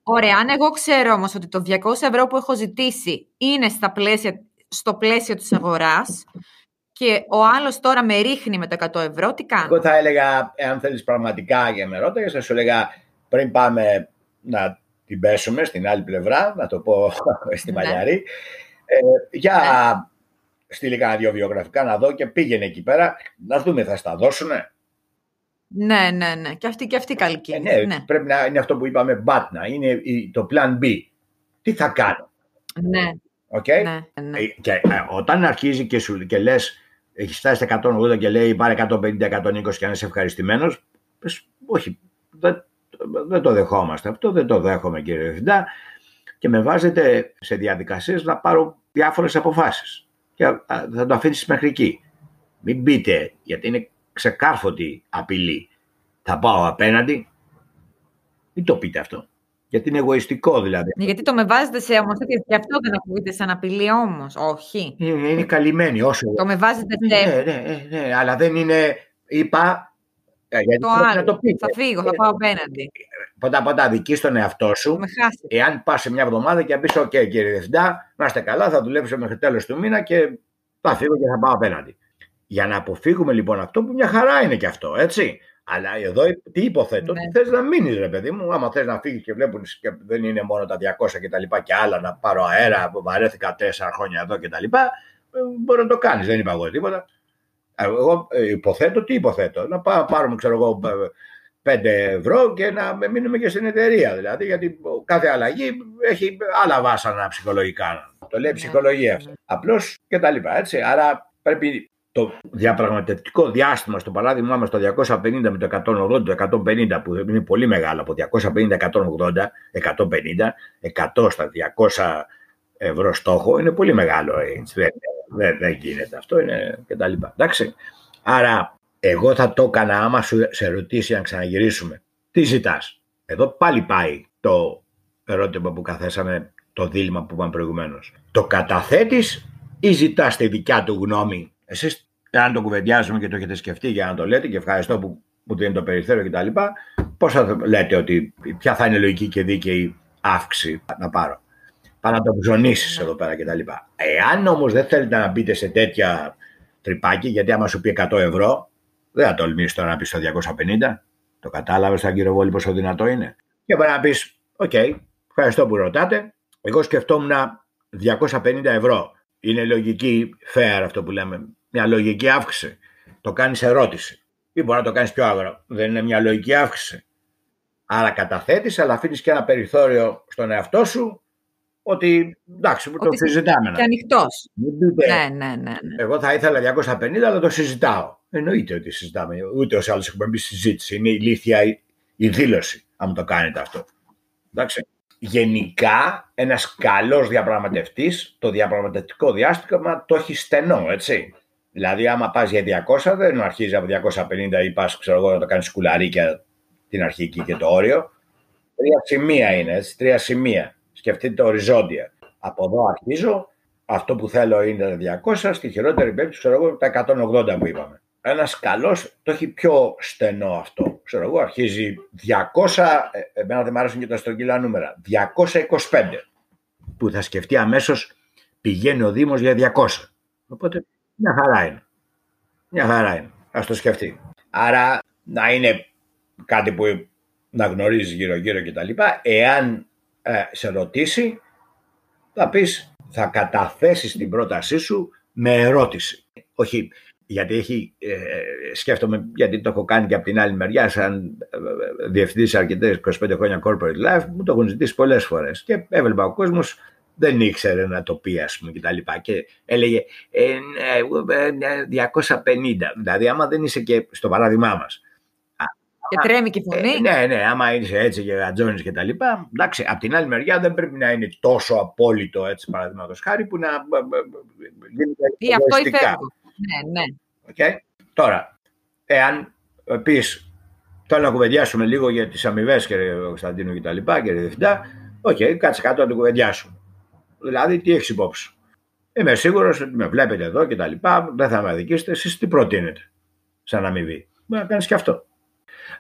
Ωραία, αν εγώ ξέρω όμως ότι το 200 ευρώ που έχω ζητήσει είναι στα πλαίσια, στο πλαίσιο της αγοράς, και ο άλλος τώρα με ρίχνει με τα 100 ευρώ, τι κάνω; Εγώ θα έλεγα, εάν θέλεις πραγματικά για με ρώταγες, θα σου έλεγα πριν πάμε να την πέσουμε στην άλλη πλευρά, να το πω στη ναι. Μαλιαρή. Ε, για ναι. Στείλει κανένα δύο βιογραφικά να δω και πήγαινε εκεί πέρα να δούμε, θα στα δώσουνε. Ναι, ναι, ναι. Και αυτή, και αυτή καλή ε, ναι, ναι, πρέπει να είναι αυτό που είπαμε μπάτνα. Είναι το plan B. Τι θα κάνω; Ναι. Okay? ναι, ναι. Ε, και ε, όταν αρχίζει και, σου, και λες έχει φτάσει στα 180 και λέει πάρε 150-120 και αν είσαι ευχαριστημένος. Όχι, δεν, δεν το δεχόμαστε αυτό, δεν το δέχομαι κύριε Διευθυντά και με βάζετε σε διαδικασίες να πάρω διάφορες αποφάσεις και θα το αφήσεις μέχρι εκεί. Μην πείτε, γιατί είναι ξεκάρφωτη απειλή. Θα πάω απέναντι. Μην το πείτε αυτό. Γιατί είναι εγωιστικό δηλαδή. Ναι, γιατί το με βάζετε σε ομοθέτηση και αυτό δεν ακούγεται σαν απειλή όμως. Όχι. Είναι, είναι καλυμμένη όσο. Το με βάζετε σε. Ναι, ναι, ναι, ναι, αλλά δεν είναι. Είπα. Ε, γιατί το άλλο. Να το Θα φύγω, θα πάω απέναντι. Ποτά, ποτά δική στον εαυτό σου. Με Εάν πας σε μια εβδομάδα και πεις: OK, κύριε Διευθυντά, να είστε καλά, θα δουλέψω μέχρι τέλος του μήνα και θα φύγω και θα πάω απέναντι. Για να αποφύγουμε λοιπόν αυτό που μια χαρά είναι και αυτό, έτσι. Αλλά εδώ τι υποθέτω, ναι. ότι θες να μείνεις, ρε παιδί μου. Άμα θες να φύγεις και βλέπουν και δεν είναι μόνο τα 200 και τα λοιπά και άλλα να πάρω αέρα που βαρέθηκα τέσσερα χρόνια εδώ και τα λοιπά, ε, μπορεί να το κάνεις. Δεν είπα εγώ τίποτα. Ε, εγώ ε, υποθέτω, τι υποθέτω. Να πάρουμε, ξέρω εγώ, 5 ευρώ και να μείνουμε και στην εταιρεία. Δηλαδή, γιατί κάθε αλλαγή έχει άλλα βάσανα ψυχολογικά. Το λέει ναι. ψυχολογία αυτό. Απλώς και τα λοιπά. Έτσι. Άρα πρέπει το διαπραγματευτικό διάστημα, στο παράδειγμα μας το 250 με το 180, το 150 που είναι πολύ μεγάλο από 250, 180, 150, 100 στα 200 ευρώ στόχο είναι πολύ μεγάλο. Δεν, δεν, δεν γίνεται αυτό είναι και τα λοιπά. Εντάξει. Άρα εγώ θα το έκανα άμα σου σε ρωτήσει αν ξαναγυρίσουμε. Τι ζητάς; Εδώ πάλι πάει το ερώτημα που καθέσαμε, το δίλημα που είπαμε προηγουμένως. Το καταθέτεις ή ζητάς τη δικιά του γνώμη; Εσείς, αν το κουβεντιάζουμε και το έχετε σκεφτεί για να το λέτε, και ευχαριστώ που μου δίνει το περιθώριο κτλ., πώς θα λέτε ότι ποια θα είναι λογική και δίκαιη αύξηση να πάρω; Πάνω να το ψωνίσεις εδώ πέρα κτλ. Εάν όμως δεν θέλετε να μπείτε σε τέτοιο τριπάκι, γιατί άμα σου πει 100 ευρώ, δεν θα τολμήσεις τώρα να πεις στο 250. Το κατάλαβες, σαν κύριο Βόλη, πόσο δυνατό είναι. Και μπορεί να πεις, οκ, ευχαριστώ που ρωτάτε. Εγώ σκεφτόμουν 250 ευρώ. Είναι λογική, fair αυτό που λέμε, μια λογική αύξηση. Το κάνεις ερώτηση. Ή μπορεί να το κάνεις πιο άγριο. Δεν είναι μια λογική αύξηση. Άρα καταθέτεις, αλλά αφήνεις και ένα περιθώριο στον εαυτό σου ότι εντάξει, που το συζητάμε. Και ανοιχτός. Ναι, ναι, ναι, ναι. Εγώ θα ήθελα 250, αλλά το συζητάω. Εννοείται ότι συζητάμε. Ούτε όσοι άλλοι έχουμε μπει στη συζήτηση. Είναι ηλίθια η δήλωση, αν το κάνετε αυτό. Εντάξει. γενικά ένας καλός διαπραγματευτής το διαπραγματευτικό διάστημα το έχει στενό, έτσι. Δηλαδή άμα πας για 200 δεν αρχίζει από 250 ή πας ξέρω εγώ να το κάνεις κουλαρίκια την αρχική και το όριο. Τρία σημεία είναι, έτσι, τρία σημεία. Σκεφτείτε το οριζόντια. Από εδώ αρχίζω, αυτό που θέλω είναι 200, στη χειρότερη περίπτωση ξέρω εγώ τα 180 που είπαμε. Ένας καλός το έχει πιο στενό αυτό. Ξέρω εγώ, αρχίζει 200, ε, εμένα δεν μου αρέσουν και τα στρογγυλά νούμερα, 225. Που θα σκεφτεί αμέσως πηγαίνει ο Δήμος για 200. Οπότε μια χαρά είναι. Μια χαρά είναι. Α το σκεφτεί. Άρα να είναι κάτι που να γνωρίζει γύρω-γύρω κτλ. Εάν ε, σε ρωτήσει, θα πεις, θα καταθέσεις την πρότασή σου με ερώτηση. Όχι, γιατί έχει, ε, σκέφτομαι, γιατί το έχω κάνει και από την άλλη μεριά, σαν ε, διευθυντής αρκετές 25 χρόνια corporate life, μου το έχουν ζητήσει πολλές φορές. Και έβλεπα ο κόσμος δεν ήξερε να το πει, ας πούμε, κτλ. Και, και έλεγε ε, 250. Ναι, δηλαδή, άμα δεν είσαι και στο παράδειγμά μας, και τρέμει και η φωνή. Ε, ναι, ναι, άμα είσαι έτσι και γατζώνει και τα λοιπά. Εντάξει, από την άλλη μεριά δεν πρέπει να είναι τόσο απόλυτο έτσι παραδείγματος χάρη που να γίνεται. Ή αυτό ή Ναι, ναι. Okay. Τώρα, εάν πεις θέλω να κουβεντιάσουμε λίγο για τις αμοιβές, κύριε Κωνσταντίνου και τα λοιπά, κύριε Διευθυντά, OK, okay, κάτσε κάτω να το κουβεντιάσουμε. Δηλαδή, τι έχεις υπόψη. Είμαι σίγουρος ότι με βλέπετε εδώ και τα λοιπά, δεν θα με αδικήσετε. Εσείς τι προτείνετε σαν αμοιβή. Μπορεί να κάνεις και αυτό.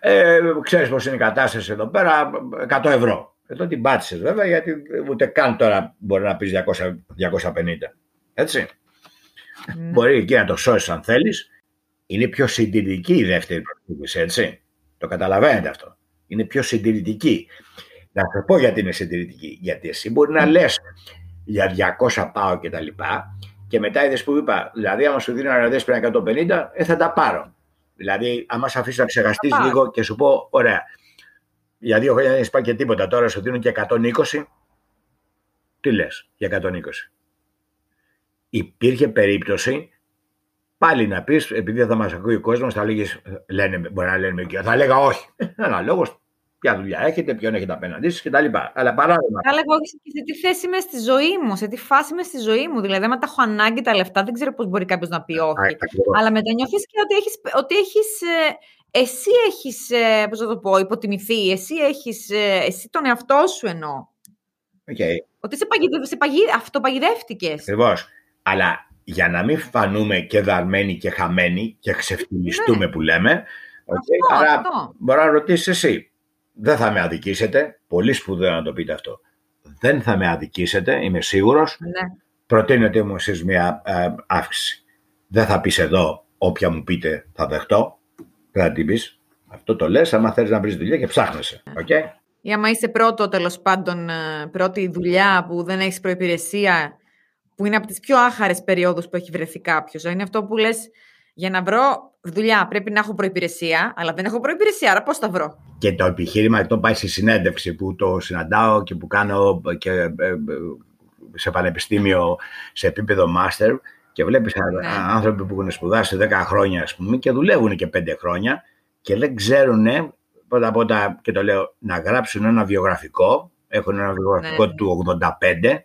Ε, ξέρεις πώς είναι η κατάσταση εδώ πέρα, 100 ευρώ. Εδώ την πάτησες βέβαια γιατί ούτε καν τώρα μπορεί να πεις 200, 250. Έτσι. Mm. Μπορεί εκεί να το σώσεις αν θέλεις. Είναι πιο συντηρητική η δεύτερη προσθήκη, έτσι. Το καταλαβαίνετε αυτό. Είναι πιο συντηρητική. Να σου πω γιατί είναι συντηρητική. Γιατί εσύ μπορεί να λες για 200 πάω και τα λοιπά και μετά είδες που είπα, δηλαδή άμα σου δίνω να δες πριν 150, ε, θα τα πάρω. Δηλαδή, άμα σε αφήσει να ξεχαστεί λίγο και σου πω, ωραία, για δύο χρόνια δεν έχει πάει και τίποτα, τώρα σου δίνουν και 120, τι λες για 120. Υπήρχε περίπτωση πάλι να πεις, επειδή θα μας ακούει ο κόσμος, θα λέγεις, λένε, μπορεί να λένε και θα λέγα όχι. Ένα λόγο, ποια δουλειά έχετε, ποιον έχετε απέναντί σας κτλ. Αλλά παράδειγμα. Θα λέγω όχι σε τι θέση είμαι στη ζωή μου, σε τι φάση είμαι στη ζωή μου. Δηλαδή, άμα τα έχω ανάγκη τα λεφτά, δεν ξέρω πώς μπορεί κάποιος να πει όχι. Αλλά μετανιώθει και ότι έχεις. Ότι έχεις, ε, εσύ έχεις, ε, πώς να το πω, υποτιμηθεί. Εσύ έχεις. Ε, εσύ τον εαυτό σου εννοώ. Okay. Ότι σε, παγιδε, σε παγι, αυτοπαγιδεύτηκες. Ακριβώς. Αλλά για να μην φανούμε και δαρμένοι και χαμένοι και ξεφτυλιστούμε ναι. που λέμε. Okay, αυτό, άρα αυτό. μπορεί να ρωτήσεις εσύ δεν θα με αδικήσετε. Πολύ σπουδαίο να το πείτε αυτό. Δεν θα με αδικήσετε, είμαι σίγουρος. Ναι. Προτείνετε μου εσείς μια ε, αύξηση. Δεν θα πεις εδώ, όποια μου πείτε θα δεχτώ. Δεν θα την πεις. Αυτό το λες, άμα θέλεις να βρεις δουλειά και ψάχνεσαι. Okay? Ή άμα είσαι πρώτο, τέλος πάντων, ε, πρώτη δουλειά που δεν έχεις προϋπηρεσία, που είναι από τις πιο άχαρες περιόδους που έχει βρεθεί κάποιος. Είναι αυτό που λες, για να βρω δουλειά πρέπει να έχω προπηρεσία, αλλά δεν έχω προπηρεσία, άρα πώς θα βρω; Και το επιχείρημα το πάει στη συνέντευξη που το συναντάω και που κάνω και ε, ε, σε πανεπιστήμιο σε επίπεδο master και βλέπεις ναι. άνθρωποι που έχουν σπουδάσει 10 χρόνια ας πούμε και δουλεύουν και 5 χρόνια και δεν ξέρουν πρώτα απ' όλα και το λέω να γράψουν ένα βιογραφικό έχουν ένα βιογραφικό ναι. του 85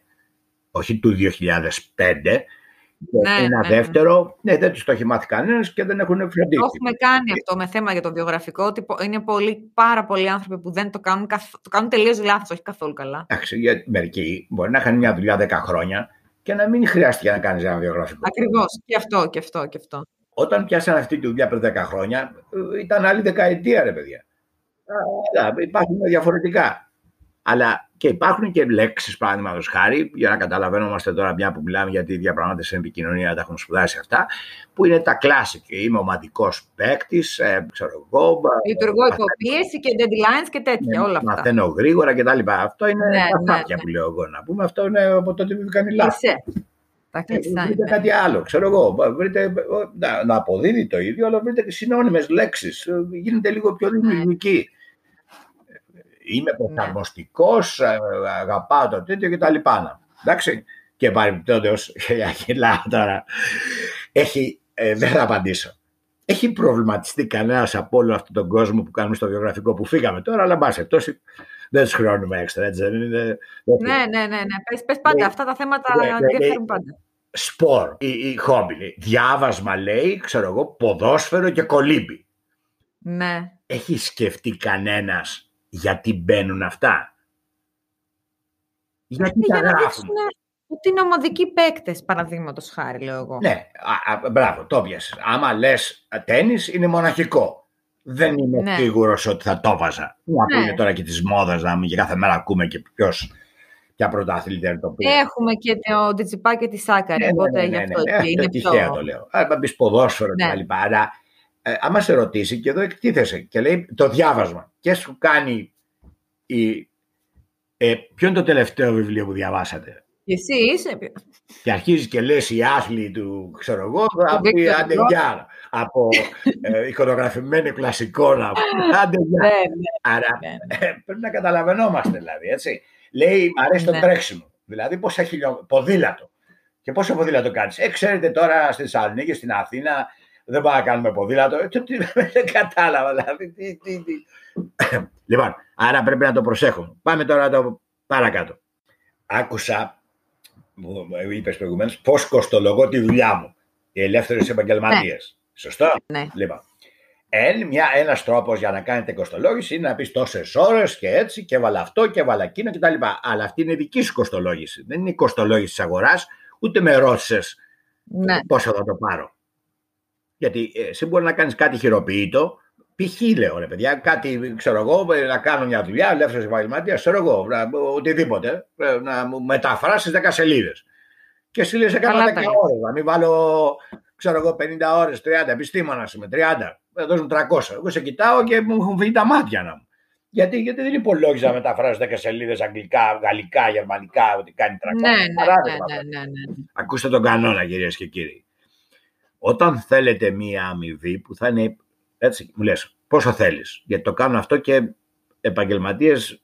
όχι του 2005 ναι, ένα ναι, ναι, δεύτερο, ναι, δεν τους το έχει μάθει κανένας και δεν έχουν φροντίσει. Το έχουμε κάνει αυτό με θέμα για το βιογραφικό. Ότι είναι πολύ, πάρα πολλοί άνθρωποι που δεν το κάνουν, το κάνουν τελείως λάθος, όχι καθόλου καλά. Εντάξει, για μερικοί μπορεί να είχαν μια δουλειά 10 χρόνια και να μην χρειάστηκε να κάνεις ένα βιογραφικό. Ακριβώς. Και αυτό, και αυτό, και αυτό. Όταν πιάσαν αυτή τη δουλειά πριν 10 χρόνια, ήταν άλλη δεκαετία, ρε παιδιά. υπάρχουν διαφορετικά. Αλλά και υπάρχουν και λέξεις, παραδείγματος χάρη, για να καταλαβαίνομαστε τώρα μια που μιλάμε για τη διαπραγμάτευση στην επικοινωνία, τα έχουν σπουδάσει αυτά, που είναι τα κλάσικ. Είμαι ομαδικός παίκτης, ε, ξέρω εγώ. Λειτουργώ υποπίεση και deadlines και τέτοια, ναι, όλα αυτά. Μαθαίνω γρήγορα κτλ. Αυτό είναι ναι, τα ναι, ναι. που λέω εγώ να πούμε. Αυτό είναι από τότε που κάνει λάθος. Ε, βρείτε κάτι άλλο, ξέρω εγώ. Βρείτε, να, να αποδίδει το ίδιο, αλλά βρείτε και συνώνυμες λέξεις. Γίνετε λίγο πιο ναι. δημιουργικοί είμαι ναι. προσαρμοστικός, ε, αγαπάω το τέτοιο κτλ. Εντάξει. Και παρεμπιπτόντως, γελάω τώρα, έχει, ε, δεν θα απαντήσω. Έχει προβληματιστεί κανένας από όλο αυτόν τον κόσμο που κάνουμε στο βιογραφικό που φύγαμε τώρα, αλλά μπάσε τόσο. δεν τους χρεώνουμε έξτρα, έτσι δεν είναι. Ναι, ναι, ναι. ναι. Πες, πες πάντα, αυτά τα θέματα ενδιαφέρουν πάντα. Σπορ, η, η χόμπι. Διάβασμα λέει, ξέρω εγώ, ποδόσφαιρο και κολύμπι. Ναι. Έχει σκεφτεί κανένας γιατί μπαίνουν αυτά; Γιατί τα γράφουν; Ότι είναι ομαδικοί παίκτες, παραδείγματος χάρη, λέω εγώ. Ναι, α, α, μπράβο, το πιασε. Άμα λες τέννη, είναι μοναχικό. Δεν είμαι ναι. σίγουρος ότι θα το βάζα. Ναι. είναι τώρα και τη μόδας να μην και κάθε μέρα ακούμε και ποιος. Ποια πρωτάθλητη το πει. Έχουμε και το Τζιτσιπά και τη Σάκαρη. Ναι, οπότε ναι, ναι, ναι, ναι, ναι. είναι τυχαία το λέω. Αν μπει ποδόσφαιρο ναι. κτλ. Άρα, ε, άμα σε ρωτήσει και εδώ εκτίθεσαι και λέει το διάβασμα και σου κάνει. Η... Ε, ποιο είναι το τελευταίο βιβλίο που διαβάσατε; Και εσύ είσαι. Και αρχίζεις και λες οι άθλοι του, ξέρω εγώ, από αντεγιάρα. Από ε, εικονογραφημένο κλασικό να αντεγιάρα. Ναι, ναι, Άρα ναι, ε, πρέπει να καταλαβαίνόμαστε δηλαδή, έτσι. Λέει, μ' αρέσει το τρέξιμο. Δηλαδή, πόσα χιλιόμετρα, ποδήλατο. Και πόσο ποδήλατο κάνεις. Ε, ξέρετε τώρα στη Θεσσαλονίκη, στην Αθήνα, δεν πάμε να κάνουμε ποδήλατο. Ε, δεν κατάλαβα, δηλαδή. Τι, τι, τι. λοιπόν, άρα πρέπει να το προσέχουμε. Πάμε τώρα το παρακάτω. Άκουσα μου είπες προηγουμένως, πώς κοστολογώ τη δουλειά μου. Οι ελεύθερες επαγγελματίες. Ναι. Σωστό; Ναι. Λοιπόν, ένα ένας τρόπος για να κάνετε κοστολόγηση είναι να πεις τόσες ώρες και έτσι και βάλα αυτό και βάλα εκείνο κτλ. Αλλά αυτή είναι δική σου κοστολόγηση. Δεν είναι η κοστολόγηση της αγοράς, ούτε με ρώτησες ναι. πόσο θα το πάρω. Γιατί ε, εσύ μπορεί να κάνεις κάτι χειροποίητο Π.χ. λέω ρε παιδιά, κάτι ξέρω εγώ, να κάνω μια δουλειά, ελεύθερος επαγγελματίας, ξέρω εγώ, οτιδήποτε, να μου μεταφράσεις 10 σελίδες. Και εσύ λες, έκανα 10 ώρες, να μην βάλω, ξέρω εγώ, 50 ώρες, 30, επιστήμονα με 30, θα δώσουν 300. Εγώ σε κοιτάω και μου έχουν βγει τα μάτια να μου. Γιατί, γιατί δεν υπολόγιζα να μεταφράσει 10 σελίδες αγγλικά, γαλλικά, γερμανικά, ότι κάνει 300. Ναι, ναι, ναι, ναι, ναι, ναι. Ακούστε τον κανόνα, κυρίες και κύριοι. Όταν θέλετε μία αμοιβή που θα είναι έτσι, μου λες, πόσο θέλεις. Γιατί το κάνουν αυτό και επαγγελματίες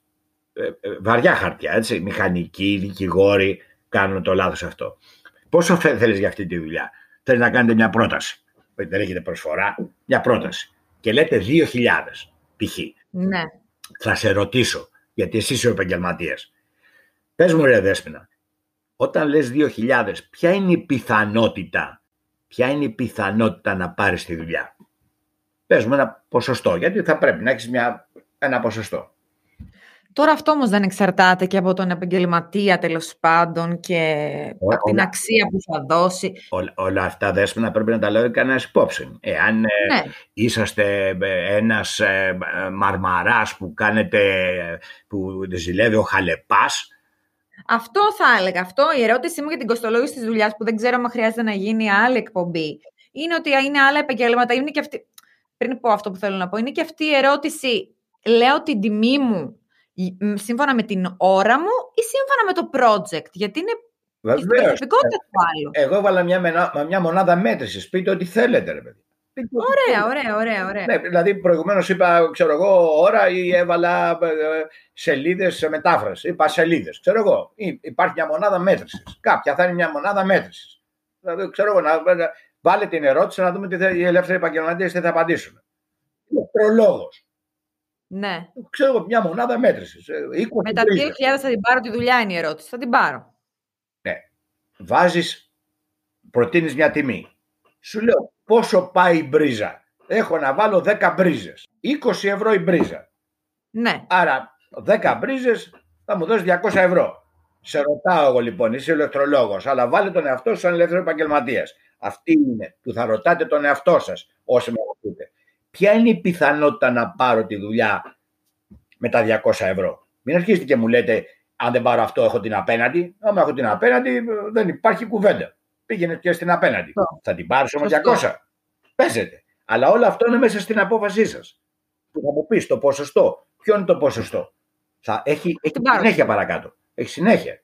ε, ε, βαριά χαρτιά, έτσι. Μηχανικοί, δικηγόροι κάνουν το λάθος αυτό. Πόσο θέλεις για αυτή τη δουλειά; Θέλεις να κάνετε μια πρόταση. Δεν έχετε προσφορά, μια πρόταση. Και λέτε 2.000 π.χ. Ναι. Θα σε ρωτήσω, γιατί εσύ είσαι ο επαγγελματίας. Πες μου ρε Δέσποινα, όταν λες 2.000, ποια είναι η πιθανότητα, ποια είναι η πιθανότητα να πάρεις τη δουλειά; Πες μου ένα ποσοστό, γιατί θα πρέπει να έχεις μια, ένα ποσοστό. Τώρα αυτό όμως δεν εξαρτάται και από τον επαγγελματία τέλος πάντων και από την αξία που θα δώσει. όλα αυτά δέσμενα πρέπει να τα λέει κανένας υπόψη. Εάν ε, ναι. είσαστε ε, ένας ε, μαρμαράς που κάνετε, που ζηλεύει ο χαλεπάς, αυτό θα έλεγα. Αυτό η ερώτησή μου για την κοστολόγηση της δουλειάς που δεν ξέρω αν χρειάζεται να γίνει άλλη εκπομπή. Είναι ότι είναι άλλα επαγγέλματα, είναι και αυτή πριν πω αυτό που θέλω να πω, είναι και αυτή η ερώτηση, λέω την τιμή μου σύμφωνα με την ώρα μου ή σύμφωνα με το project, γιατί είναι Βεβαίως. η προσωπικότητα του άλλου. Εγώ έβαλα μια, μια μονάδα μέτρησης. Πείτε ό,τι θέλετε, ρε παιδί. Ωραία, ωραία, ωραία. ωραία. Ναι, δηλαδή, προηγουμένως είπα, ξέρω εγώ, ώρα ή έβαλα ε, σελίδες σε μετάφραση. Είπα σελίδες. Ξέρω εγώ. Υπάρχει μια μονάδα μέτρησης. Κάποια θα είναι μια μονάδα μέτρησης. Δηλαδή, ξέρω εγώ, να, Βάλε την ερώτηση να δούμε τι θα, οι ελεύθεροι επαγγελματίες τι θα απαντήσουν. Είναι προλόγος. Ναι. Ξέρω εγώ, μια μονάδα μέτρησης. Ε, Με τα 2.000 θα την πάρω τη δουλειά είναι η ερώτηση. Θα την πάρω. Ναι. Βάζεις, προτείνεις μια τιμή. Σου λέω πόσο πάει η μπρίζα; Έχω να βάλω 10 μπρίζες. 20 ευρώ η μπρίζα. Ναι. Άρα 10 μπρίζες θα μου δώσεις 200 ευρώ. Σε ρωτάω εγώ λοιπόν, είσαι ηλεκτρολόγος, αλλά βάλε τον εαυτό σου σαν ελεύθερο επαγγελματίας. Αυτή είναι που θα ρωτάτε τον εαυτό σας όσοι με ρωτήσετε. Ποια είναι η πιθανότητα να πάρω τη δουλειά με τα 200 ευρώ; Μην αρχίσετε και μου λέτε αν δεν πάρω αυτό έχω την απέναντι. Αν έχω την απέναντι δεν υπάρχει κουβέντα. Πήγαινε και στην απέναντι. Θα την πάρει όμω 200. Παίζετε. Αλλά όλο αυτό είναι μέσα στην απόφασή σας. Που θα μου πεις το ποσοστό. Ποιο είναι το ποσοστό; Θα έχει, έχει συνέχεια παρακάτω. Έχει συνέχεια.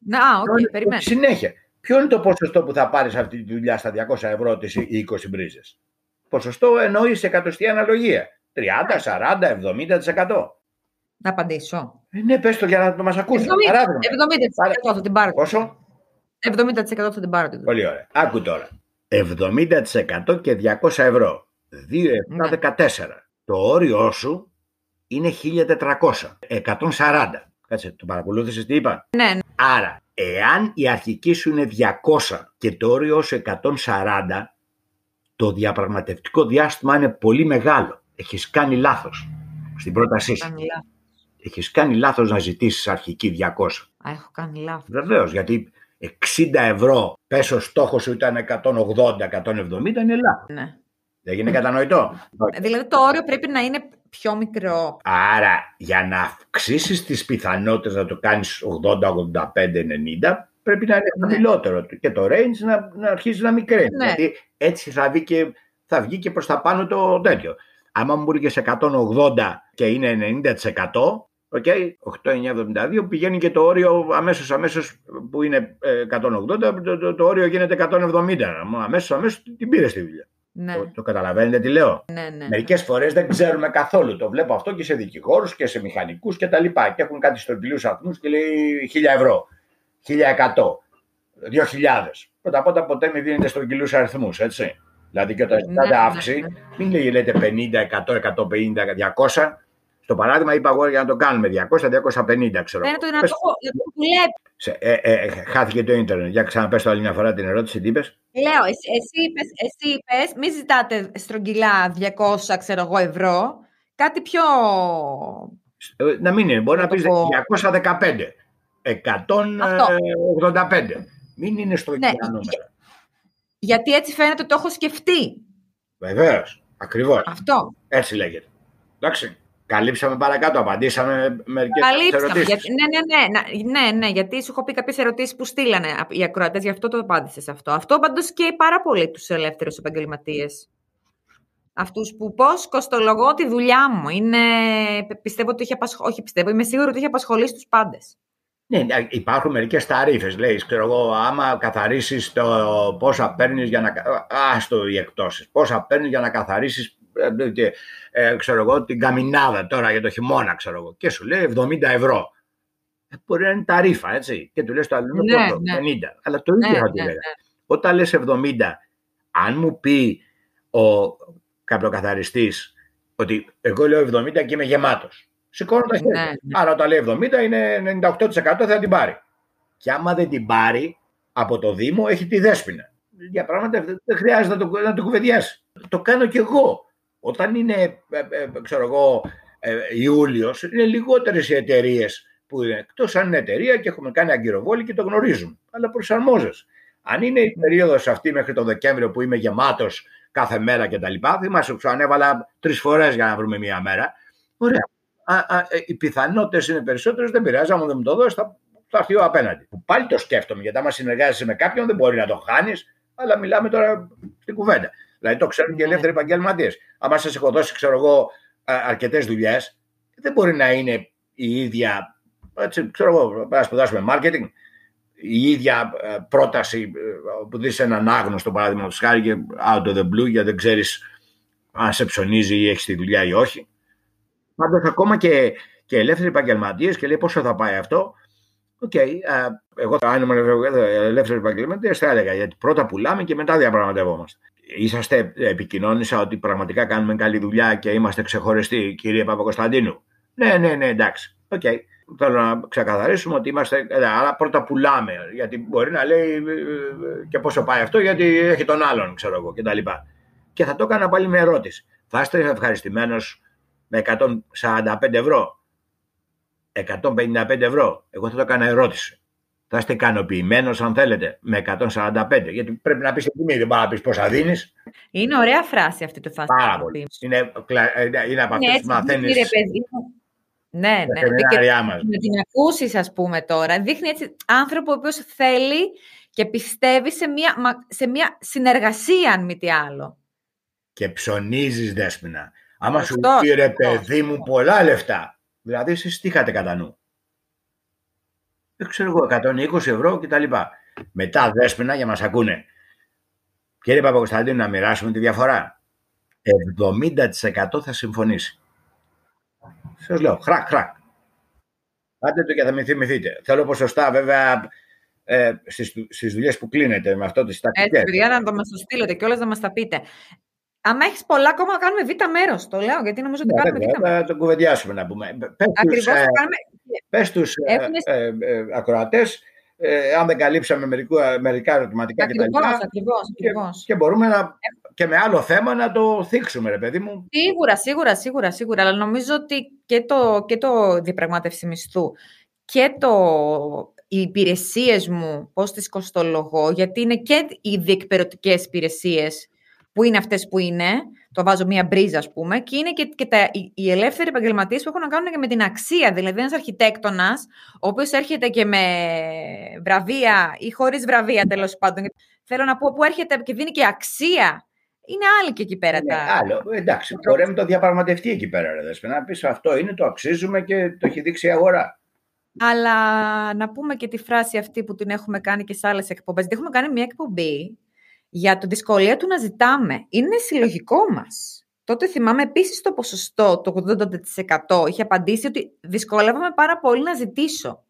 Να, okay, περιμένω. Συνέχεια. Ποιο είναι το ποσοστό που θα πάρεις αυτή τη δουλειά στα 200 ευρώ τη ή 20 μπρίζες; Ποσοστό εννοείς σε εκατοστή αναλογία. 30, 40, 70%. Να απαντήσω. Ε, ναι, πες το για να μας ακούσεις. 70%, 70% θα την πάρω. Πόσο; 70% θα την πάρω. Πολύ ωραία. Άκου τώρα. 70% και 200 ευρώ. 2,714. Ναι. Το όριό σου είναι 1400, 140. Κάτσε, το παρακολούθησες τι είπα; Ναι, ναι. Άρα, εάν η αρχική σου είναι 200 και το όριο σε 140, το διαπραγματευτικό διάστημα είναι πολύ μεγάλο. Έχεις κάνει λάθος στην πρότασή σου. Έχεις κάνει λάθος να ζητήσεις αρχική 200. Α, έχω κάνει λάθος. Βεβαίως, γιατί 60 ευρώ πέσω στόχος σου ήταν 180-170 είναι λάθος. Ναι. Δεν γίνει κατανοητό. Δηλαδή το όριο πρέπει να είναι πιο μικρό. Άρα για να αυξήσεις τις πιθανότητες να το κάνεις 80, 85, 90, πρέπει να είναι ναι. χαμηλότερο και το range να, να αρχίσει να μικραίνει. Ναι. Γιατί έτσι θα βγει και, θα βγει και προς τα πάνω το τέτοιο. Άμα μου μπουν σε 180 και είναι 90%, Okay, 8,972 πηγαίνει και το όριο αμέσως, αμέσως που είναι 180, ε, το, το, το, όριο γίνεται 170. Αμέσως, αμέσως την πήρε στη δουλειά. Ναι. Το, το καταλαβαίνετε τι λέω; Ναι, ναι. Μερικές φορές δεν ξέρουμε καθόλου. Το βλέπω αυτό και σε δικηγόρους και σε μηχανικούς και τα λοιπά. Και έχουν κάτι στρογγυλούς αριθμού και λέει 1000 ευρώ, 1100, 2000. Πρώτα απ' όλα ποτέ μην δίνετε στρογγυλούς αριθμούς, έτσι. Δηλαδή και όταν ζητάτε ναι, ναι, αύξηση, ναι, μην λέει, λέτε 50, 100, 150, 200. Στο παράδειγμα είπα εγώ για να το κάνουμε 200-250, ξέρω. Ναι, το να το σε, ε, ε, ε, χάθηκε το ίντερνετ. Για ξαναπες το άλλη μια φορά την ερώτηση, τι είπες; Λέω, εσύ, εσύ, είπες, εσύ είπες, μην ζητάτε στρογγυλά 200 ξέρω εγώ, ευρώ, κάτι πιο... Ε, να μην είναι, μπορεί να πεις 215, 185. Μην είναι στρογγυλά ναι, νούμερα. Γιατί έτσι φαίνεται ότι το έχω σκεφτεί. Βεβαίως, ακριβώς. Αυτό. Έτσι λέγεται. Εντάξει. Καλύψαμε παρακάτω, απαντήσαμε μερικές ερωτήσεις. Ναι, ναι, ναι, ναι, ναι, γιατί σου έχω πει κάποιες ερωτήσεις που στείλανε οι ακροατές, γι' αυτό το απάντησες αυτό. Αυτό πάντως και πάρα πολύ τους ελεύθερους επαγγελματίες. Αυτούς που πώς κοστολογώ τη δουλειά μου. Είναι, πιστεύω ότι έχει απασχολήσει. Όχι, πιστεύω, είμαι σίγουρη ότι έχει απασχολήσει τους πάντες. Ναι, υπάρχουν μερικές ταρήφε. Λέει, ξέρω εγώ, άμα καθαρίσεις το πόσα παίρνεις για να. Άστο οι εκτόσεις. Πόσα παίρνεις για να καθαρίσεις ε, ε, ξέρω εγώ, την καμινάδα τώρα για το χειμώνα, ξέρω εγώ, και σου λέει 70 ευρώ. Ε, μπορεί να είναι τα ρήφα, έτσι. Και του λες το άλλο ναι, ναι. 50. Αλλά το ίδιο ναι, θα του ναι, Όταν λες 70, αν μου πει ο καπλοκαθαριστής ότι εγώ λέω 70 και είμαι γεμάτος. Σηκώνω τα χέρια. Ναι, Άρα όταν λέει 70 είναι 98% θα την πάρει. Και άμα δεν την πάρει από το Δήμο έχει τη δέσποινα. Για πράγματα δεν χρειάζεται να το, να το κουβεντιάσει. Το κάνω κι εγώ. Όταν είναι, ε, ε, ξέρω εγώ, ε, Ιούλιος, είναι λιγότερες οι εταιρείες που είναι εκτός αν είναι εταιρεία και έχουμε κάνει αγκυροβόλη και το γνωρίζουμε. Αλλά προσαρμόζεσαι. Αν είναι η περίοδος αυτή μέχρι τον Δεκέμβριο που είμαι γεμάτος κάθε μέρα κτλ. Θυμάσαι που ανέβαλα τρεις φορές για να βρούμε μία μέρα. Ωραία. Α, α, οι πιθανότητες είναι περισσότερες, δεν πειράζει. Αν δεν μου το δώσεις, θα, θα έρθει ο απέναντι. Που πάλι το σκέφτομαι, γιατί άμα συνεργάζεσαι με κάποιον δεν μπορεί να το χάνεις, αλλά μιλάμε τώρα στην κουβέντα. Δηλαδή το ξέρουν και οι ελεύθεροι επαγγελματίες. Αν σας έχω δώσει, ξέρω εγώ, αρκετές δουλειές, δεν μπορεί να είναι η ίδια. Έτσι, ξέρω εγώ, να σπουδάσουμε marketing, η ίδια ε, πρόταση ε, που δεις έναν άγνωστο παραδείγματος χάρη και out of the blue, γιατί δεν ξέρεις αν σε ψωνίζει ή έχεις τη δουλειά ή όχι. Πάντως, ακόμα και, και ελεύθεροι επαγγελματίες και λέει πόσο θα πάει αυτό. OK, okay, εγώ αν ήμουν ελεύθερος επαγγελματίας θα έλεγα γιατί πρώτα πουλάμε και μετά διαπραγματευόμαστε είσαστε, επικοινώνησα ότι πραγματικά κάνουμε καλή δουλειά και είμαστε ξεχωριστοί, κύριε Παπακοσταντίνου; Ναι, ναι, ναι, εντάξει. OK. Okay. Θέλω να ξεκαθαρίσουμε ότι είμαστε. Ε, αλλά πρώτα πουλάμε. Γιατί μπορεί να λέει ε, ε, και πόσο πάει αυτό, γιατί έχει τον άλλον, ξέρω εγώ κτλ. Και, και θα το έκανα πάλι με ερώτηση. Θα είστε ευχαριστημένος με 145 ευρώ, 155 ευρώ. Εγώ θα το έκανα ερώτηση θα είστε ικανοποιημένος, αν θέλετε, με 145. Γιατί πρέπει να πεις την τιμή, δεν πάει να πεις πόσα δίνεις. Είναι ωραία φράση αυτή το θα Πάρα πολύ. Είναι, είναι από αυτές ναι, που μαθαίνεις. Ναι, ναι. Με την ακούσεις, ας πούμε τώρα, δείχνει έτσι άνθρωπο ο οποίος θέλει και πιστεύει σε μια, σε μια συνεργασία, αν μη τι άλλο. Και ψωνίζεις, Δέσποινα. Άμα σου πει ρε παιδί μου πολλά λεφτά, δηλαδή εσείς τι είχατε κατά νου; δεν ξέρω εγώ, 120 ευρώ κτλ. Μετά δέσποινα για να μας ακούνε. Κύριε Παπακοσταντίνου, να μοιράσουμε τη διαφορά. 70% θα συμφωνήσει. Σας λέω, χρακ, χρακ. Πάτε το και θα με θυμηθείτε. Θέλω ποσοστά βέβαια ε, στις, στις δουλειές που κλείνετε με αυτό τις τακτικές. Έτσι, παιδιά, να το μας το στείλετε και όλες να μας τα πείτε. Αν έχεις πολλά ακόμα, να κάνουμε β' μέρος. Το λέω, γιατί νομίζω ότι ναι, κάνουμε β' μέρος. Θα το κουβεντιάσουμε να πούμε. Ακριβώς. Ε, κάνουμε... Πες στου Έχουν... ε, ε, ακροατές, ε, αν δεν καλύψαμε μερικού, μερικά ερωτηματικά κτλ. Ακριβώς, Και, μπορούμε να, και με άλλο θέμα να το θίξουμε, ρε παιδί μου. Σίγουρα, σίγουρα, σίγουρα, σίγουρα. Αλλά νομίζω ότι και το, και το διαπραγμάτευση μισθού και το, οι υπηρεσίες μου, πώς τις κοστολογώ, γιατί είναι και οι διεκπαιρωτικέ υπηρεσίες που είναι αυτές που είναι, το βάζω μία μπρίζα, ας πούμε, και είναι και, και τα, οι ελεύθεροι επαγγελματίες που έχουν να κάνουν και με την αξία. Δηλαδή, ένας αρχιτέκτονας, ο οποίος έρχεται και με βραβεία ή χωρίς βραβεία, τέλος πάντων. Θέλω να πω που έρχεται και δίνει και αξία. Είναι άλλη και εκεί πέρα. Είναι τα... άλλο. Εντάξει, μπορεί να το διαπραγματευτεί εκεί πέρα. Ρε, να πεις αυτό είναι, το αξίζουμε και το έχει δείξει η αγορά. Αλλά να πούμε και τη φράση αυτή που την έχουμε κάνει και σε άλλες εκπομπές. Έχουμε κάνει μια εκπομπή για τη δυσκολία του να ζητάμε. Είναι συλλογικό μας. Τότε θυμάμαι επίσης το ποσοστό, το 80% είχε απαντήσει ότι δυσκολεύομαι πάρα πολύ να ζητήσω.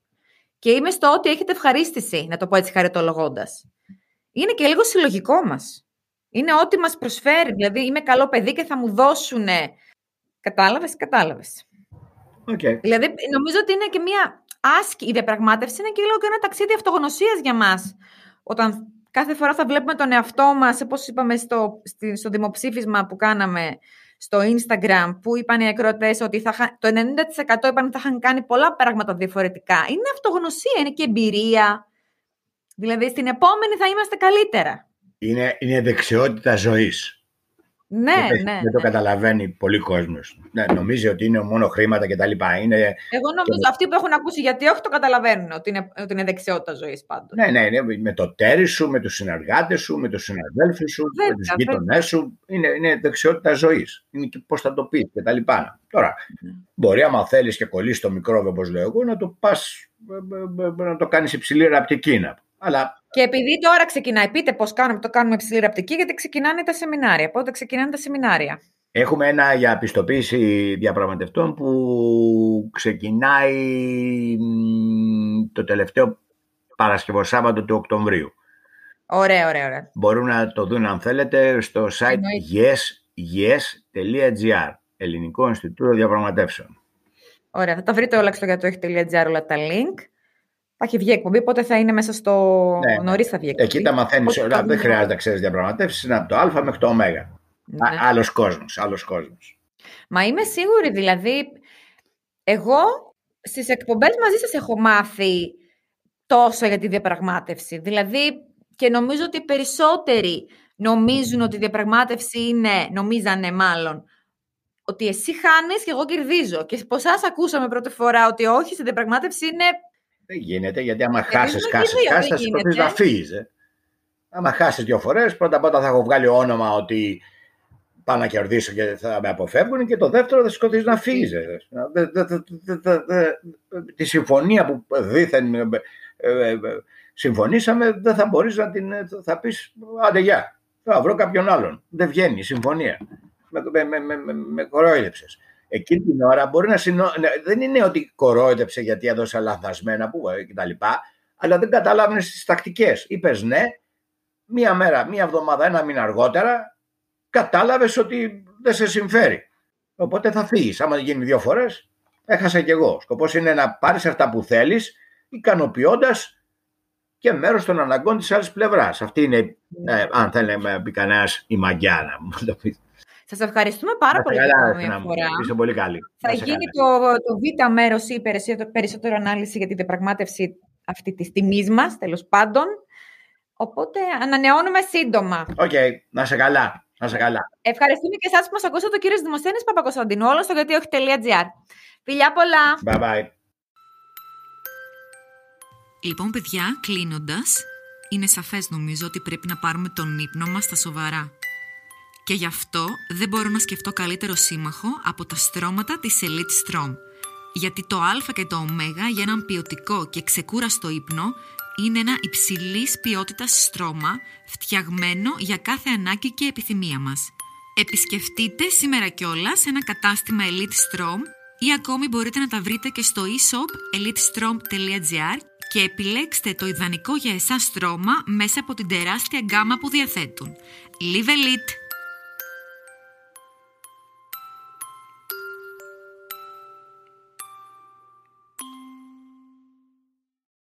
Και είμαι στο ότι έχετε ευχαρίστηση, να το πω έτσι χαριτολογώντας. Είναι και λίγο συλλογικό μας. Είναι ό,τι μας προσφέρει. Δηλαδή, είμαι καλό παιδί και θα μου δώσουν. Κατάλαβες, κατάλαβες. Okay. Δηλαδή, νομίζω ότι είναι και μια άσκη. Η διαπραγμάτευση είναι και λίγο και ένα ταξίδι αυτογνωσίας για μας. Όταν κάθε φορά θα βλέπουμε τον εαυτό μας, όπως είπαμε στο, στο δημοψήφισμα που κάναμε στο Instagram, που είπαν οι ακροατές ότι θα, το 90% είπαν ότι θα είχαν κάνει πολλά πράγματα διαφορετικά. Είναι αυτογνωσία, είναι και εμπειρία. Δηλαδή, στην επόμενη θα είμαστε καλύτερα. Είναι, είναι δεξιότητα ζωής. Ναι, δεν, ναι. Δεν το ναι. καταλαβαίνει πολλοί κόσμος. Ναι, νομίζει ότι είναι μόνο χρήματα κτλ. Είναι... Εγώ νομίζω και... αυτοί που έχουν ακούσει γιατί όχι το καταλαβαίνουν ότι είναι, ότι είναι δεξιότητα ζωής πάντως. Ναι, ναι, ναι, με το τέρι σου, με τους συνεργάτες σου, με τους συναδέλφους σου, βέβαια, με τους γείτονές σου. Είναι, είναι δεξιότητα ζωής. Είναι και πώς θα το πεις κτλ. Τώρα, mm. μπορεί άμα θέλεις και κολλήσεις το μικρόβιο, όπως λέω εγώ, να το πας να το κάνεις υψηλή ραπτική. Αλλά και επειδή τώρα ξεκινάει, πείτε πώς κάνουμε, το κάνουμε ψηλή ραπτική, γιατί ξεκινάνε τα σεμινάρια. Πότε ξεκινάνε τα σεμινάρια. Έχουμε ένα για πιστοποίηση διαπραγματευτών που ξεκινάει το τελευταίο Παρασκευό Σάββατο του Οκτωβρίου. Ωραία, ωραία, ωραία. Μπορούν να το δουν αν θέλετε στο site yes.gr Ελληνικό Ινστιτούτο Διαπραγματεύσεων. Ωραία, θα τα βρείτε όλα στο για το έχει.gr όλα τα link. Θα έχει βγει εκπομπή, πότε θα είναι μέσα στο. Ναι. ναι. Νωρίς θα βγει εκπομπή. Εκεί τα μαθαίνεις όλα. Δεν χρειάζεται να ξέρεις διαπραγματεύσεις. Είναι από το Α μέχρι το Ω. Ναι. Άλλος κόσμος. Άλλος κόσμος. Μα είμαι σίγουρη, δηλαδή. Εγώ στις εκπομπές μαζί σας έχω μάθει τόσο για τη διαπραγμάτευση. Δηλαδή, και νομίζω ότι οι περισσότεροι νομίζουν ότι η διαπραγμάτευση είναι, νομίζανε μάλλον, ότι εσύ χάνεις και εγώ κερδίζω. Και από εσάς ακούσαμε πρώτη φορά ότι όχι, στη διαπραγμάτευση είναι δεν γίνεται, γιατί άμα χάσεις, χάσεις, χάσεις, θα σκοτεινεί να φύγει. Ε. Άμα χάσεις δύο φορές, πρώτα πρώτα θα έχω βγάλει όνομα ότι πάω να κερδίσω και θα με αποφεύγουν και το δεύτερο θα σκοτεινεί να φύγει. Τη συμφωνία που δίθεν ε, ε, συμφωνήσαμε δεν θα μπορείς να την. θα πεις άντε γεια. Θα βρω κάποιον άλλον. Δεν βγαίνει η συμφωνία. Με, με, με, με, με κορόιδεψες εκείνη την ώρα μπορεί να συνο... Ναι, δεν είναι ότι κορόιδεψε γιατί έδωσε λανθασμένα που ε, κτλ. Αλλά δεν καταλάβαινε τι τακτικές. Είπες ναι, μία μέρα, μία εβδομάδα, ένα μήνα αργότερα, κατάλαβες ότι δεν σε συμφέρει. Οπότε θα φύγεις. Άμα γίνει δύο φορές, έχασα κι εγώ. Σκοπός είναι να πάρεις αυτά που θέλεις, ικανοποιώντας και μέρος των αναγκών της άλλης πλευράς. Αυτή είναι, ε, αν θέλει να πει κανένας, η μαγιά να μου το πει. Σας ευχαριστούμε πάρα πολύ για μια φορά. Είστε πολύ καλή. Θα γίνει το, το β' μέρος ή περισσότερο ανάλυση για την διαπραγμάτευση αυτή της τιμής μας, τέλος πάντων. Οπότε ανανεώνουμε σύντομα. Οκ, okay. να 'σαι καλά. Να 'σαι καλά. Ευχαριστούμε και εσάς που μας ακούσατε, ο κύριος Δημοσθένης Παπακοσταντινού, όλο στο γιατί όχι.gr. Φιλιά πολλά. Bye bye. Λοιπόν, παιδιά, κλείνοντας, είναι σαφές νομίζω ότι πρέπει να πάρουμε τον ύπνο μας στα σοβαρά. Και γι' αυτό δεν μπορώ να σκεφτώ καλύτερο σύμμαχο από τα στρώματα της Elite Strom. Γιατί το α και το ω για έναν ποιοτικό και ξεκούραστο ύπνο είναι ένα υψηλής ποιότητας στρώμα φτιαγμένο για κάθε ανάγκη και επιθυμία μας. Επισκεφτείτε σήμερα κιόλα ένα κατάστημα Elite Strom ή ακόμη μπορείτε να τα βρείτε και στο e-shop elitestrom.gr και επιλέξτε το ιδανικό για εσάς στρώμα μέσα από την τεράστια γκάμα που διαθέτουν. Live Elite!